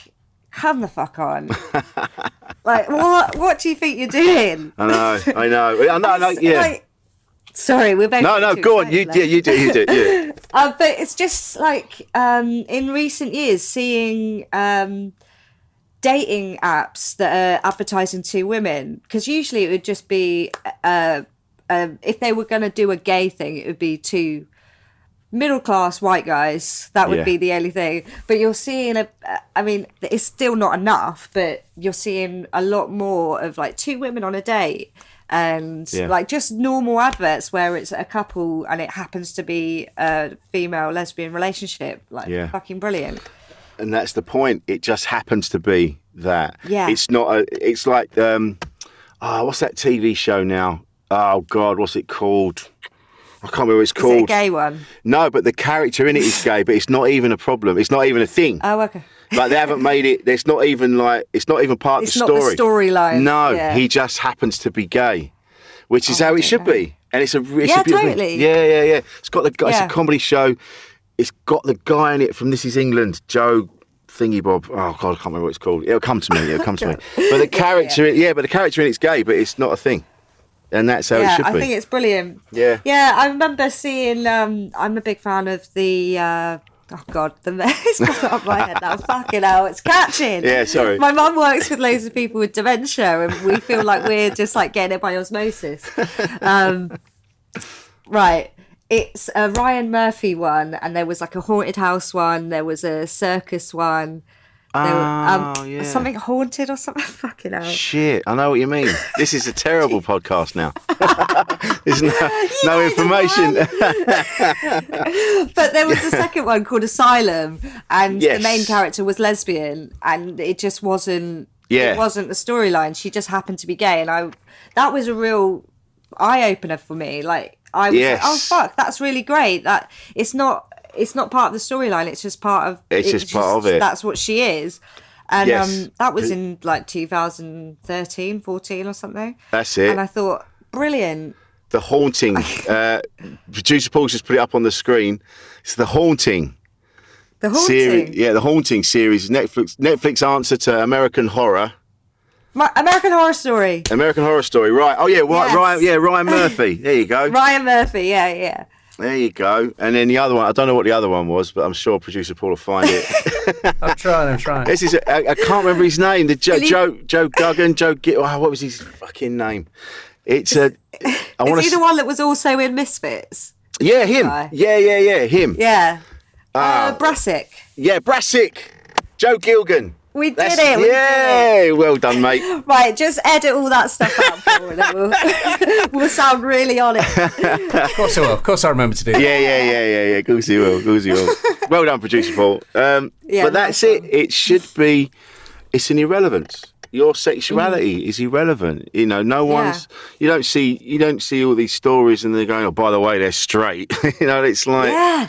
come the fuck on. like, what? What do you think you're doing? I know, I know, I know, I know yeah. like- sorry, we're both. no, no, go on. You, yeah, you do, you do, yeah. uh, but it's just like um, in recent years seeing um, dating apps that are advertising to women because usually it would just be uh, uh, if they were going to do a gay thing it would be two middle class white guys that would Yeah. be the only thing but you're seeing a i mean it's still not enough but you're seeing a lot more of like two women on a date and Yeah. like just normal adverts where it's a couple and it happens to be a female lesbian relationship like Yeah. fucking brilliant and that's the point. It just happens to be that. Yeah. It's not a. It's like um, oh, what's that TV show now? Oh God, what's it called? I can't remember what it's is it a called. gay one? No, but the character in it is gay, but it's not even a problem. It's not even a thing. Oh, okay like they haven't made it. It's not even like it's not even part It's of the story. It's not the story. storyline, No, yeah. he just happens to be gay, which is Oh, how it should know. be. And it's a it's Yeah, a beautiful totally. Yeah, yeah, yeah. It's got the. It's Yeah. a comedy show. It's got the guy in it from This Is England, Joe Thingy Bob. Oh God, I can't remember what it's called. It'll come to me. It'll come to me. But the character, yeah, but the character in it's gay, but it's not a thing, and that's how it should i be. I think it's brilliant Yeah. yeah i remember seeing um i'm a big fan of the uh Oh God, the gone up my head now. Fucking hell, it's catching. Yeah, sorry. My mum works with loads of people with dementia, and we feel like we're just like getting it by osmosis. Um, right, it's a Ryan Murphy one, and there was like a haunted house one. There was a circus one. There were, um, Oh, yeah. something haunted or something. Fucking hell. Shit, I know what you mean. This is a terrible podcast now. There's no, no information. but there was a second one called Asylum, and Yes. the main character was lesbian, and it just wasn't. Yeah. It wasn't the storyline. She just happened to be gay, and I. That was a real eye opener for me. Like I was Yes. like, oh fuck, that's really great. That it's not. It's not part of the storyline. It's just part of. It's just part of it. That's what she is. And Yes. um, that was in like 2013, 14 or something. That's it. And I thought, brilliant. the haunting. Uh, producer Paul's just put it up on the screen. It's the haunting. The haunting. series. Yeah, the haunting series. Netflix. Netflix answer to American Horror. My, American Horror Story. American Horror Story. Right. Oh yeah. Right. Yes. Ryan. Yeah. Ryan Murphy. There you go. Ryan Murphy. Yeah, yeah. There you go. And then the other one. I don't know what the other one was, but I'm sure producer Paul will find it. I'm trying, I'm trying. This is I I can't remember his name. The Joe Philippe- Joe Joe Duggan Joe. Gi- oh, what was his fucking name? It's a. I want Is he to. the one that was also in Misfits? Yeah, him. guy? Yeah, yeah, yeah, him. Yeah. Ah. Uh, Brassic. Yeah, Brassic. Joe Gilgan. We did That's- it. We did yeah, well done, mate. Right, just edit all that stuff out, Paul, and then we'll, we'll sound really on it. Of course I will. Of course I remember to do that. Yeah, yeah, yeah, yeah, yeah. Of course he will. Of course he will. well done, producer Paul. Um, Yeah, but that's nice it. It should be. It's an irrelevance. Your sexuality is irrelevant. You know, no one's. You don't see. You don't see all these stories, and they're going. Oh, by the way, they're straight. you know, it's like. Yeah.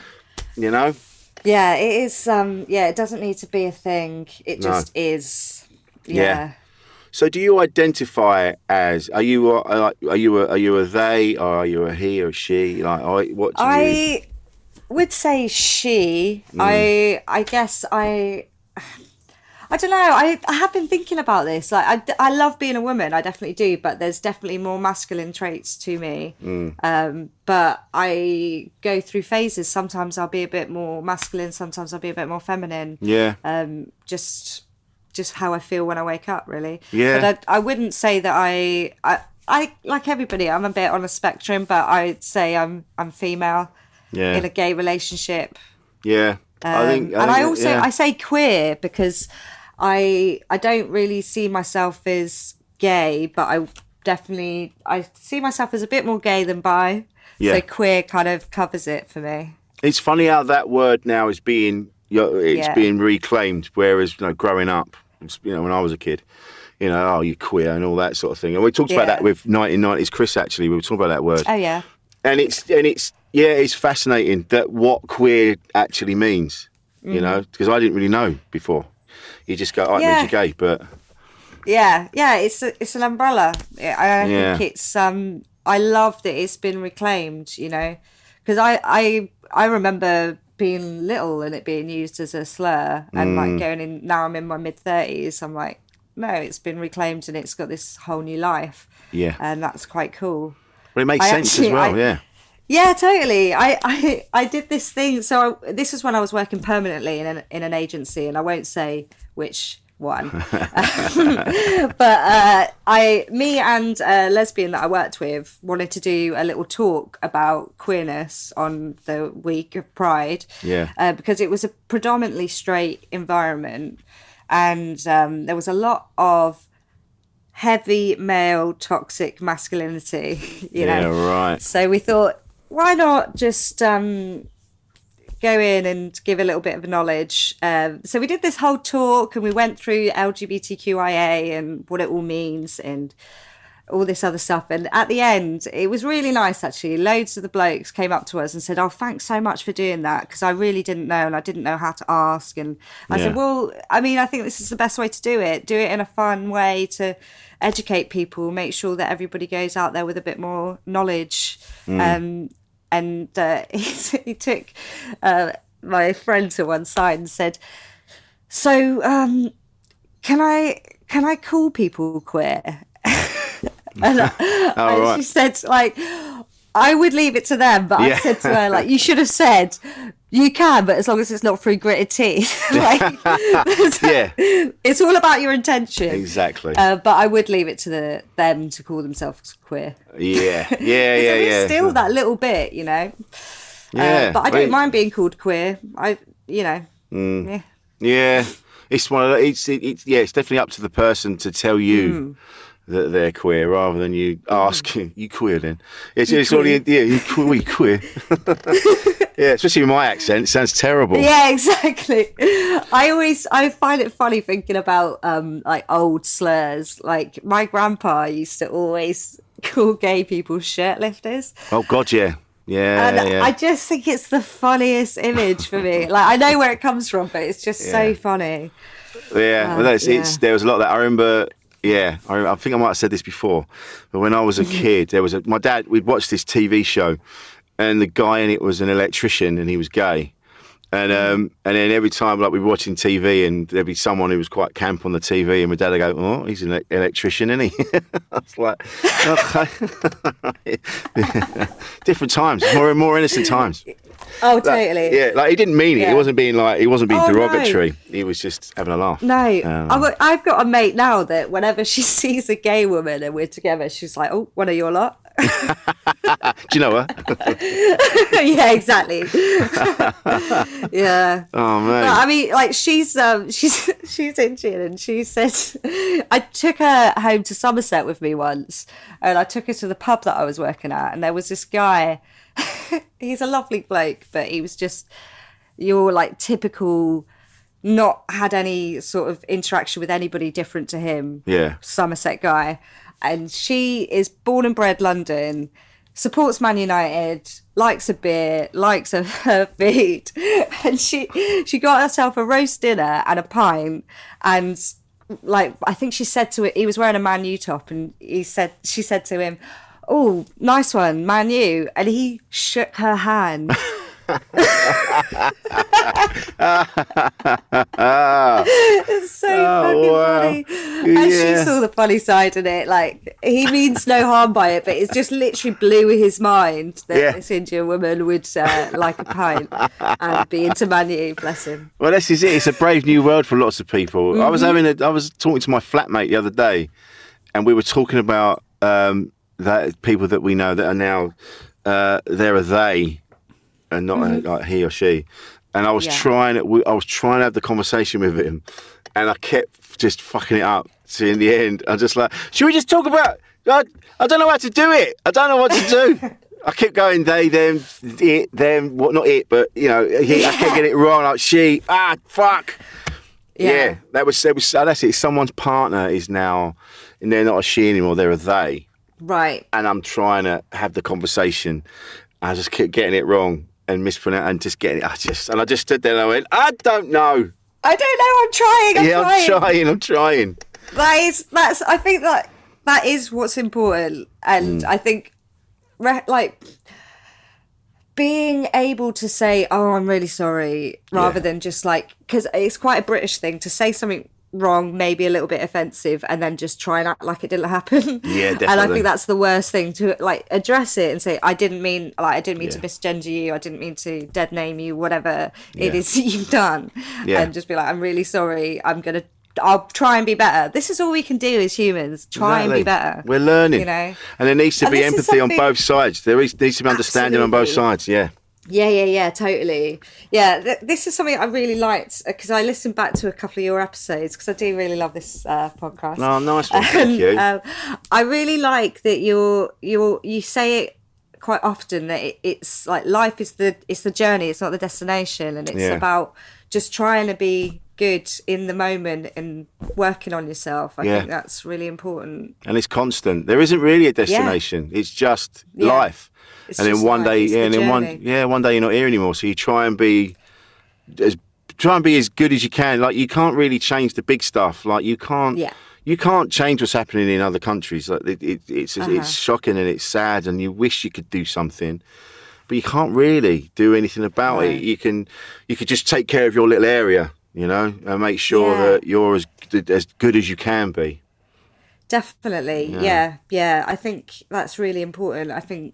You know. Yeah, it is. Um, yeah, it doesn't need to be a thing. It No. just is. Yeah. Yeah. So, do you identify as? Are you? A, are you? A, are you a they? Or are you a he or she? Like, what do you? I would say she. I I guess I. I don't know. I, I have been thinking about this. Like, I, I love being a woman. I definitely do. But there's definitely more masculine traits to me. Um, but I go through phases. Sometimes I'll be a bit more masculine. Sometimes I'll be a bit more feminine. Yeah. Um, just just how I feel when I wake up, really. Yeah. But I, I wouldn't say that I, I I like everybody. I'm a bit on a spectrum, but I'd say I'm I'm female Yeah. in a gay relationship. yeah. I Um, think, and I also yeah. I say queer because I I don't really see myself as gay, but I definitely I see myself as a bit more gay than bi. Yeah. So queer kind of covers it for me. It's funny how that word now is being it's Yeah. being reclaimed. Whereas you know, growing up, you know, when I was a kid, you know, oh, you queer and all that sort of thing. And we talked about that with 1990s Chris. Actually, we were talking about that word. Oh yeah. and it's and it's yeah, it's fascinating that what queer actually means. You mm. know, because I didn't really know before. You just go, oh, it. Yeah. means you're gay, but Yeah, yeah, it's a, it's an umbrella. I I Yeah. think it's um I love that it's been reclaimed, you know, because I I I remember being little and it being used as a slur, and Mm. like going in now I'm in my mid thirties, I'm like, no, it's been reclaimed and it's got this whole new life, yeah, and that's quite cool. but it makes I sense actually- as well. I- yeah, Yeah, totally. I, I, I did this thing. So I, this is when I was working permanently in an, in an agency, and I won't say which one. but uh, I, me and a lesbian that I worked with wanted to do a little talk about queerness on the week of Pride. Yeah. Uh, because it was a predominantly straight environment, and um, there was a lot of heavy male toxic masculinity. You yeah, right. So we thought, why not just um, go in and give a little bit of knowledge? Um, so we did this whole talk and we went through LGBTQIA and what it all means and all this other stuff. And at the end, it was really nice actually. Loads of the blokes came up to us and said, Oh, thanks so much for doing that because I really didn't know and I didn't know how to ask. And I Yeah. said, Well, I mean, I think this is the best way to do it. Do it in a fun way to educate people, make sure that everybody goes out there with a bit more knowledge. Um, and uh, he, he took uh, my friend to one side and said, "So, um, can I can I call people queer?" And, Oh, and right. she said, "Like, I would leave it to them, but Yeah. I said to her, like, you should have said." You can, but as long as it's not through gritted teeth. like, Yeah, it's all about your intention. exactly. Uh, but I would leave it to the them to call themselves queer. yeah, yeah, yeah, yeah. still that little bit, you know. yeah, Uh, but I don't mind being called queer. I, you know, Mm. yeah. Yeah, it's one of the, it's it, it's yeah, it's definitely up to the person to tell you Hmm. That they're queer rather than you asking you queer. Then it's it's only yeah, you queer, you queer. yeah, especially with my accent, it sounds terrible. Yeah, exactly. I always I find it funny thinking about um like old slurs. Like my grandpa used to always call gay people shirt lifters. Oh God, yeah, yeah, And yeah. I just think it's the funniest image for me. Like I know where it comes from, but it's just so funny. Yeah, well, Uh, yeah. there was a lot of that. I remember, yeah, I, I think I might have said this before, but when I was a Mm-hmm. kid, there was a, my dad, we'd watched this TV show, and the guy in it was an electrician and he was gay. And Mm-hmm. um, and then every time like we'd be watching TV and there'd be someone who was quite camp on the TV and my dad would go, oh, he's an electrician, isn't he? I was like, okay. Different times, more and more innocent times. Oh, Like, totally. yeah, like he didn't mean it. He wasn't being like he wasn't being Oh, no. derogatory. He was just having a laugh. No, Um, I've, got, I've got a mate now that whenever she sees a gay woman and we're together, she's like, "Oh, one of your lot." Do you know her? yeah, exactly. yeah. Oh man. But, I mean, like she's um she's she's Indian, and she said I took her home to Somerset with me once, and I took her to the pub that I was working at, and there was this guy. he's a lovely bloke, but he was just your like typical, not had any sort of interaction with anybody different to him. Yeah. Somerset guy, and she is born and bred London, supports Man United, likes a beer, likes her, her feet, and she she got herself a roast dinner and a pint, and like I think she said to it, he was wearing a Man U top, and he said she said to him. Oh, nice one, Man U. And he shook her hand It's so fucking Oh, wow. funny. And she saw the funny side in it. Like he means no harm by it, but it's just literally blew his mind that Yeah. this Indian woman would uh, like a pint and be into Man U. Bless him. Well, this is it. It's a brave new world for lots of people. I was Mm-hmm. having a, I was talking to my flatmate the other day, and we were talking about um, that people that we know that are now uh, they're they, and not a, like he or she. And I was Mm-hmm. Yeah. trying to, I was trying to have the conversation with him, and I kept just fucking it up. So in the end, I just like, should we just talk about? I, I don't know how to do it. I don't know what to do. I kept going they, them, it, them. What? Not it, but you know, he, I kept getting it wrong. Like she, ah, fuck. Yeah. Yeah. that was that was. That's it. Someone's partner is now, and they're not a she anymore. They're a they, Right. and I'm trying to have the conversation. I just keep getting it wrong and mispronouncing and just getting it. I just and I just stood there and I went, I don't know. I don't know. I'm trying. I'm yeah, trying. I'm trying. I'm trying. That is that's. I think that that is what's important, and Mm. I think, re- like. Being able to say, "Oh, I'm really sorry," rather Yeah. than just like, because it's quite a British thing to say something wrong, maybe a little bit offensive, and then just try and act like it didn't happen. Yeah, definitely. And I think that's the worst thing to like address it and say, "I didn't mean like I didn't mean to misgender you. I didn't mean to dead name you. Whatever it Yeah. is that you've done," Yeah. and just be like, "I'm really sorry. I'm gonna." I'll try and be better. This is all we can do as humans. Try and be better. We're learning, You know? and there needs to And be is empathy on both sides. There is needs to be understanding on both sides. Yeah, Yeah, yeah, yeah, totally. Yeah, th- this is something I really liked because I listened back to a couple of your episodes because I do really love this uh, podcast. Oh, nice one. Thank you. Um, I really like that you're you're you say it quite often that it, it's like life is the it's the journey, it's not the destination, and it's Yeah. about just trying to be good in the moment and working on yourself. I Yeah. think that's really important. and it's constant. There isn't really a destination. It's just Yeah. life. It's and then one day, yeah, the and then one, yeah, one day you're not here anymore. So you try and be as try and be as good as you can. Like you can't really change the big stuff. Like you can't. Yeah. You can't change what's happening in other countries. Like it, it, it's Uh-huh. it's shocking and it's sad, and you wish you could do something, but you can't really do anything about it. You can you could just take care of your little area, you know, and make sure Yeah. that you're as as good as you can be. Definitely. Yeah. yeah. I think that's really important. I think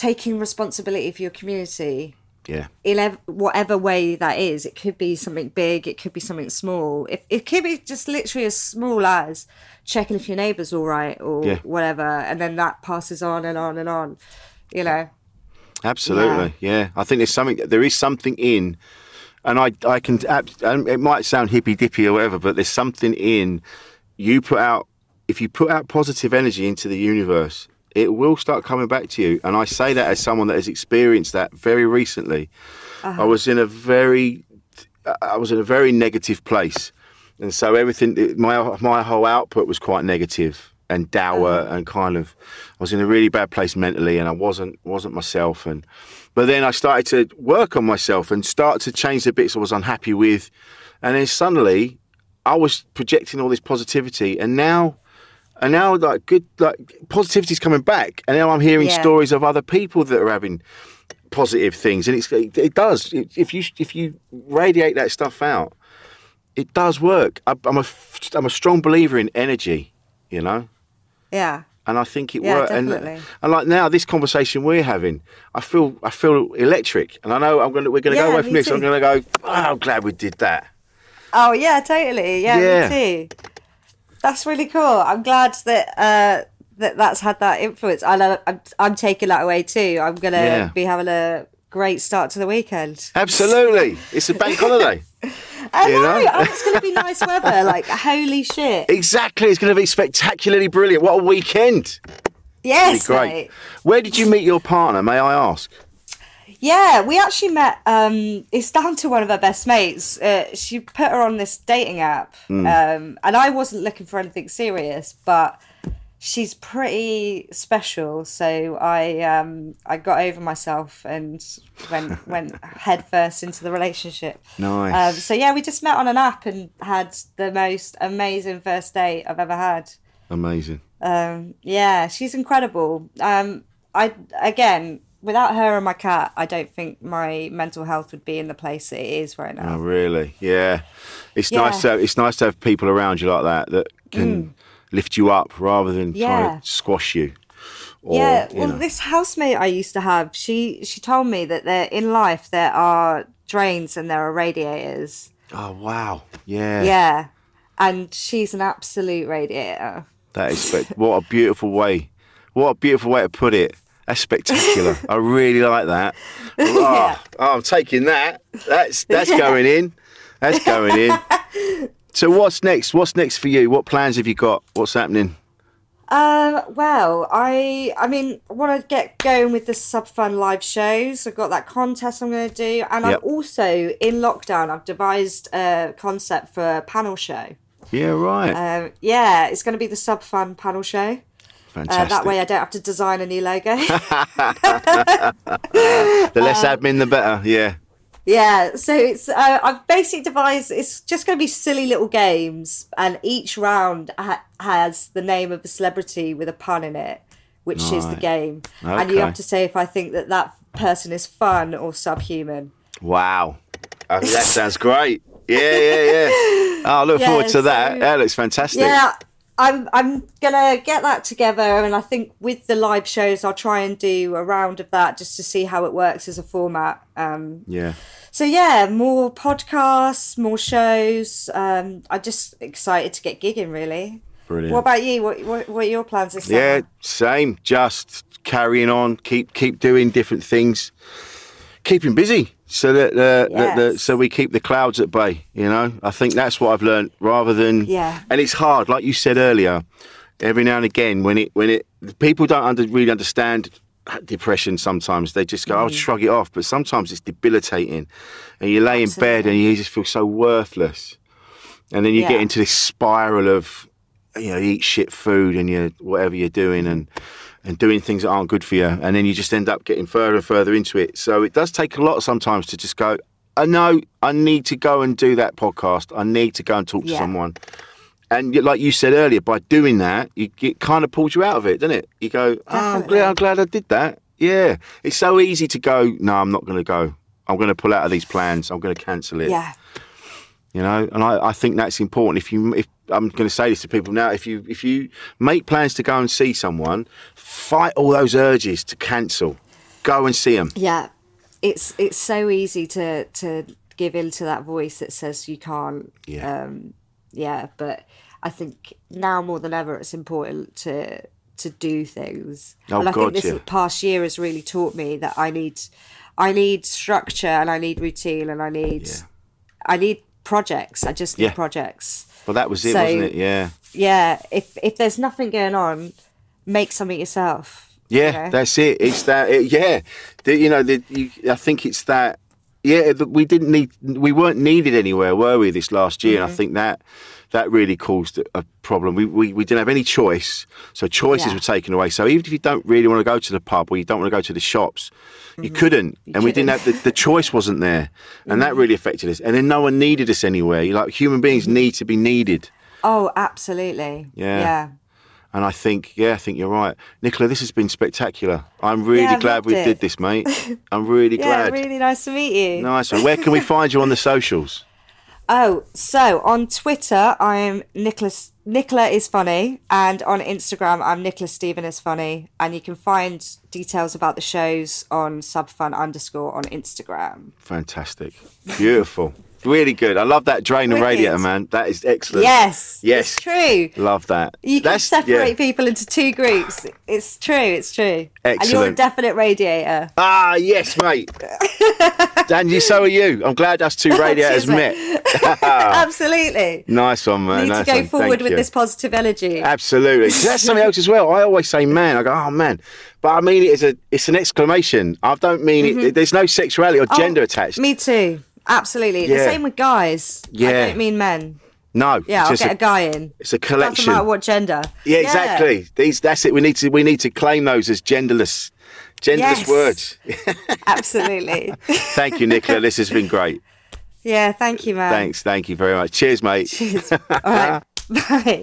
taking responsibility for your community Yeah. in ev- whatever way that is, it could be something big, it could be something small. If it could be just literally as small as checking if your neighbour's all right or Yeah. whatever, and then that passes on and on and on. You know. Absolutely, yeah. I think there's something. There is something in, and I, I can. and It might sound hippy dippy or whatever, but there's something in. You put out, if you put out positive energy into the universe, it will start coming back to you. And I say that as someone that has experienced that very recently. I uh-huh. was in a very, I was in a very negative place, and so everything. My my whole output was quite negative and dour uh-huh. and kind of. I was in a really bad place mentally, and I wasn't wasn't myself. And but then I started to work on myself and start to change the bits I was unhappy with, and then suddenly I was projecting all this positivity, and now. And now, like good, like positivity's coming back, and now I'm hearing Yeah. stories of other people that are having positive things, and it's it, it does. If you if you radiate that stuff out, it does work. I, I'm a I'm a strong believer in energy, you know, Yeah. and I think it Yeah, works. And, and like now, this conversation we're having, I feel I feel electric, and I know I'm gonna we're gonna Yeah, go away from this. I'm gonna go. Oh, I'm glad we did that. Oh yeah, totally. Yeah, Yeah. me too. That's really cool. I'm glad that uh, that that's had that influence. I know I'm, I'm taking that away too. I'm gonna Yeah. be having a great start to the weekend. Absolutely, it's a bank holiday. I You know. know? it's gonna be nice weather. Like holy shit. Exactly, it's going to be spectacularly brilliant. What a weekend! Yes, Great. mate. Where did you meet your partner? May I ask? Yeah, we actually met. Um, it's down to one of her best mates. Uh, she put her on this dating app, Hmm. um, and I wasn't looking for anything serious, but she's pretty special. So I um, I got over myself and went went head first into the relationship. Nice. Um, so yeah, we just met on an app and had the most amazing first date I've ever had. Amazing. Um, yeah, she's incredible. Um, I again, without her and my cat, I don't think my mental health would be in the place it is right now. Oh, really? Yeah. It's Yeah. nice to have, it's nice to have people around you like that that can lift you up rather than try Mm. To squash you. Or, yeah, you well, know. this housemate I used to have, she she told me that there in life there are drains and there are radiators. Oh wow. Yeah. Yeah, and she's an absolute radiator. That is what a beautiful way. What a beautiful way to put it. That's spectacular. I really like that. Oh, oh, I'm taking that. That's that's going in. That's going in. So what's next? What's next for you? What plans have you got? What's happening? Um, well, I I mean, I want to get going with the sub fun live shows. I've got that contest I'm going to do, and Yep. I'm also in lockdown. I've devised a concept for a panel show. Yeah, right. Um, yeah, it's going to be the sub fun panel show. Uh, that way, I don't have to design a new logo. the uh, less admin, the better. Yeah. Yeah, so it's uh, I've basically devised. It's just going to be silly little games, and each round ha- has the name of a celebrity with a pun in it, which is the Right. game, and you have to say if I think that that person is fun or subhuman. Wow. Oh, that sounds great. Yeah, yeah, yeah. Oh, I look Yeah, forward to that. That looks fantastic. Yeah, I'm I'm gonna get that together, and I think with the live shows, I'll try and do a round of that just to see how it works as a format. Um, Yeah. So yeah, more podcasts, more shows. Um, I'm just excited to get gigging. Really. Brilliant. What about you? What what, what are your plans this Yeah, summer? same. Just carrying on, keep keep doing different things, keeping busy, so that, uh, the, Yes. so we keep the clouds at bay. You know, I think that's what I've learned. Rather than Yeah. and it's hard, like you said earlier. Every now and again, when it when it people don't under, really understand depression. Sometimes they just go, "I'll Mm. shrug it off," but sometimes it's debilitating, and you lay in bed and you just feel so worthless, and then you get into this spiral of you know, you eat shit food and you whatever you're doing and and doing things that aren't good for you, and then you just end up getting further and further into it. So it does take a lot sometimes to just go. I know I need to go and do that podcast. I need to go and talk to Yeah. someone. And like you said earlier, by doing that, you, it kind of pulls you out of it, doesn't it? You go, oh, I'm glad, I'm glad I did that. Yeah, it's so easy to go. No, I'm not going to go. I'm going to pull out of these plans. I'm going to cancel it Yeah. you know and I, I think that's important if you if i'm going to say this to people now if you if you make plans to go and see someone fight all those urges to cancel go and see them Yeah. It's it's so easy to to give in to that voice that says you can't. Yeah. Um, yeah, but I think now more than ever, it's important to to do things. Oh, and I God, think this yeah. past year has really taught me that I need I need structure and I need routine and I need I need projects. I just need Yeah. projects. Well that was it So- wasn't it yeah Yeah. If if there's nothing going on, make something yourself. you yeah know? that's it it's that it, yeah the, you know the, you, i think it's that yeah we didn't need we weren't needed anywhere were we this last year Mm-hmm. and i think that that really caused a problem we, we we didn't have any choice so choices Yeah. were taken away so even if you don't really want to go to the pub or you don't want to go to the shops you mm-hmm. couldn't and we didn't have the, the choice wasn't there and that mm-hmm. really affected us and then no one needed us anywhere you like human beings mm-hmm. need to be needed Oh, absolutely. Yeah. Yeah. and I think, yeah, I think you're right. Nicola, this has been spectacular. I'm really Yeah, glad we it. did this, mate. I'm really Yeah, glad. really nice to meet you. Nice one. Where can we find you on the socials? Oh, so on Twitter, I'm Nicholas. Nicola is funny, and on Instagram, I'm Nicholas Stephen is funny, and you can find details about the shows on subfun underscore on Instagram. Fantastic. Beautiful. Really good. I love that drain and radiator, man. That is excellent. Yes, Yes. true. Love that. You can That's- separate yeah. people into two groups. It's true. It's true. And you're a definite radiator. Ah, yes, mate. and you, so are you. I'm glad us two radiators met. Absolutely. nice one, man. Need nice to go one. forward Thank with you. this positive energy. Absolutely. That's something else as well. I always say man. I go, oh man. But I mean it as a it's an exclamation. I don't mean it there's no sexuality or Mm-hmm. Oh, gender attached. Me too. Absolutely. The same with guys. Yeah. I don't mean men. no. Yeah, I'll get a, guy in. it's a collection. Doesn't matter what gender. Yeah, exactly. These that's it. We need to we need to claim those as genderless genderless Yes. words. Absolutely. Thank you, Nicola. this has been great. yeah, thank you, man. Thanks, thank you very much. Cheers, mate. Cheers. All right. Bye.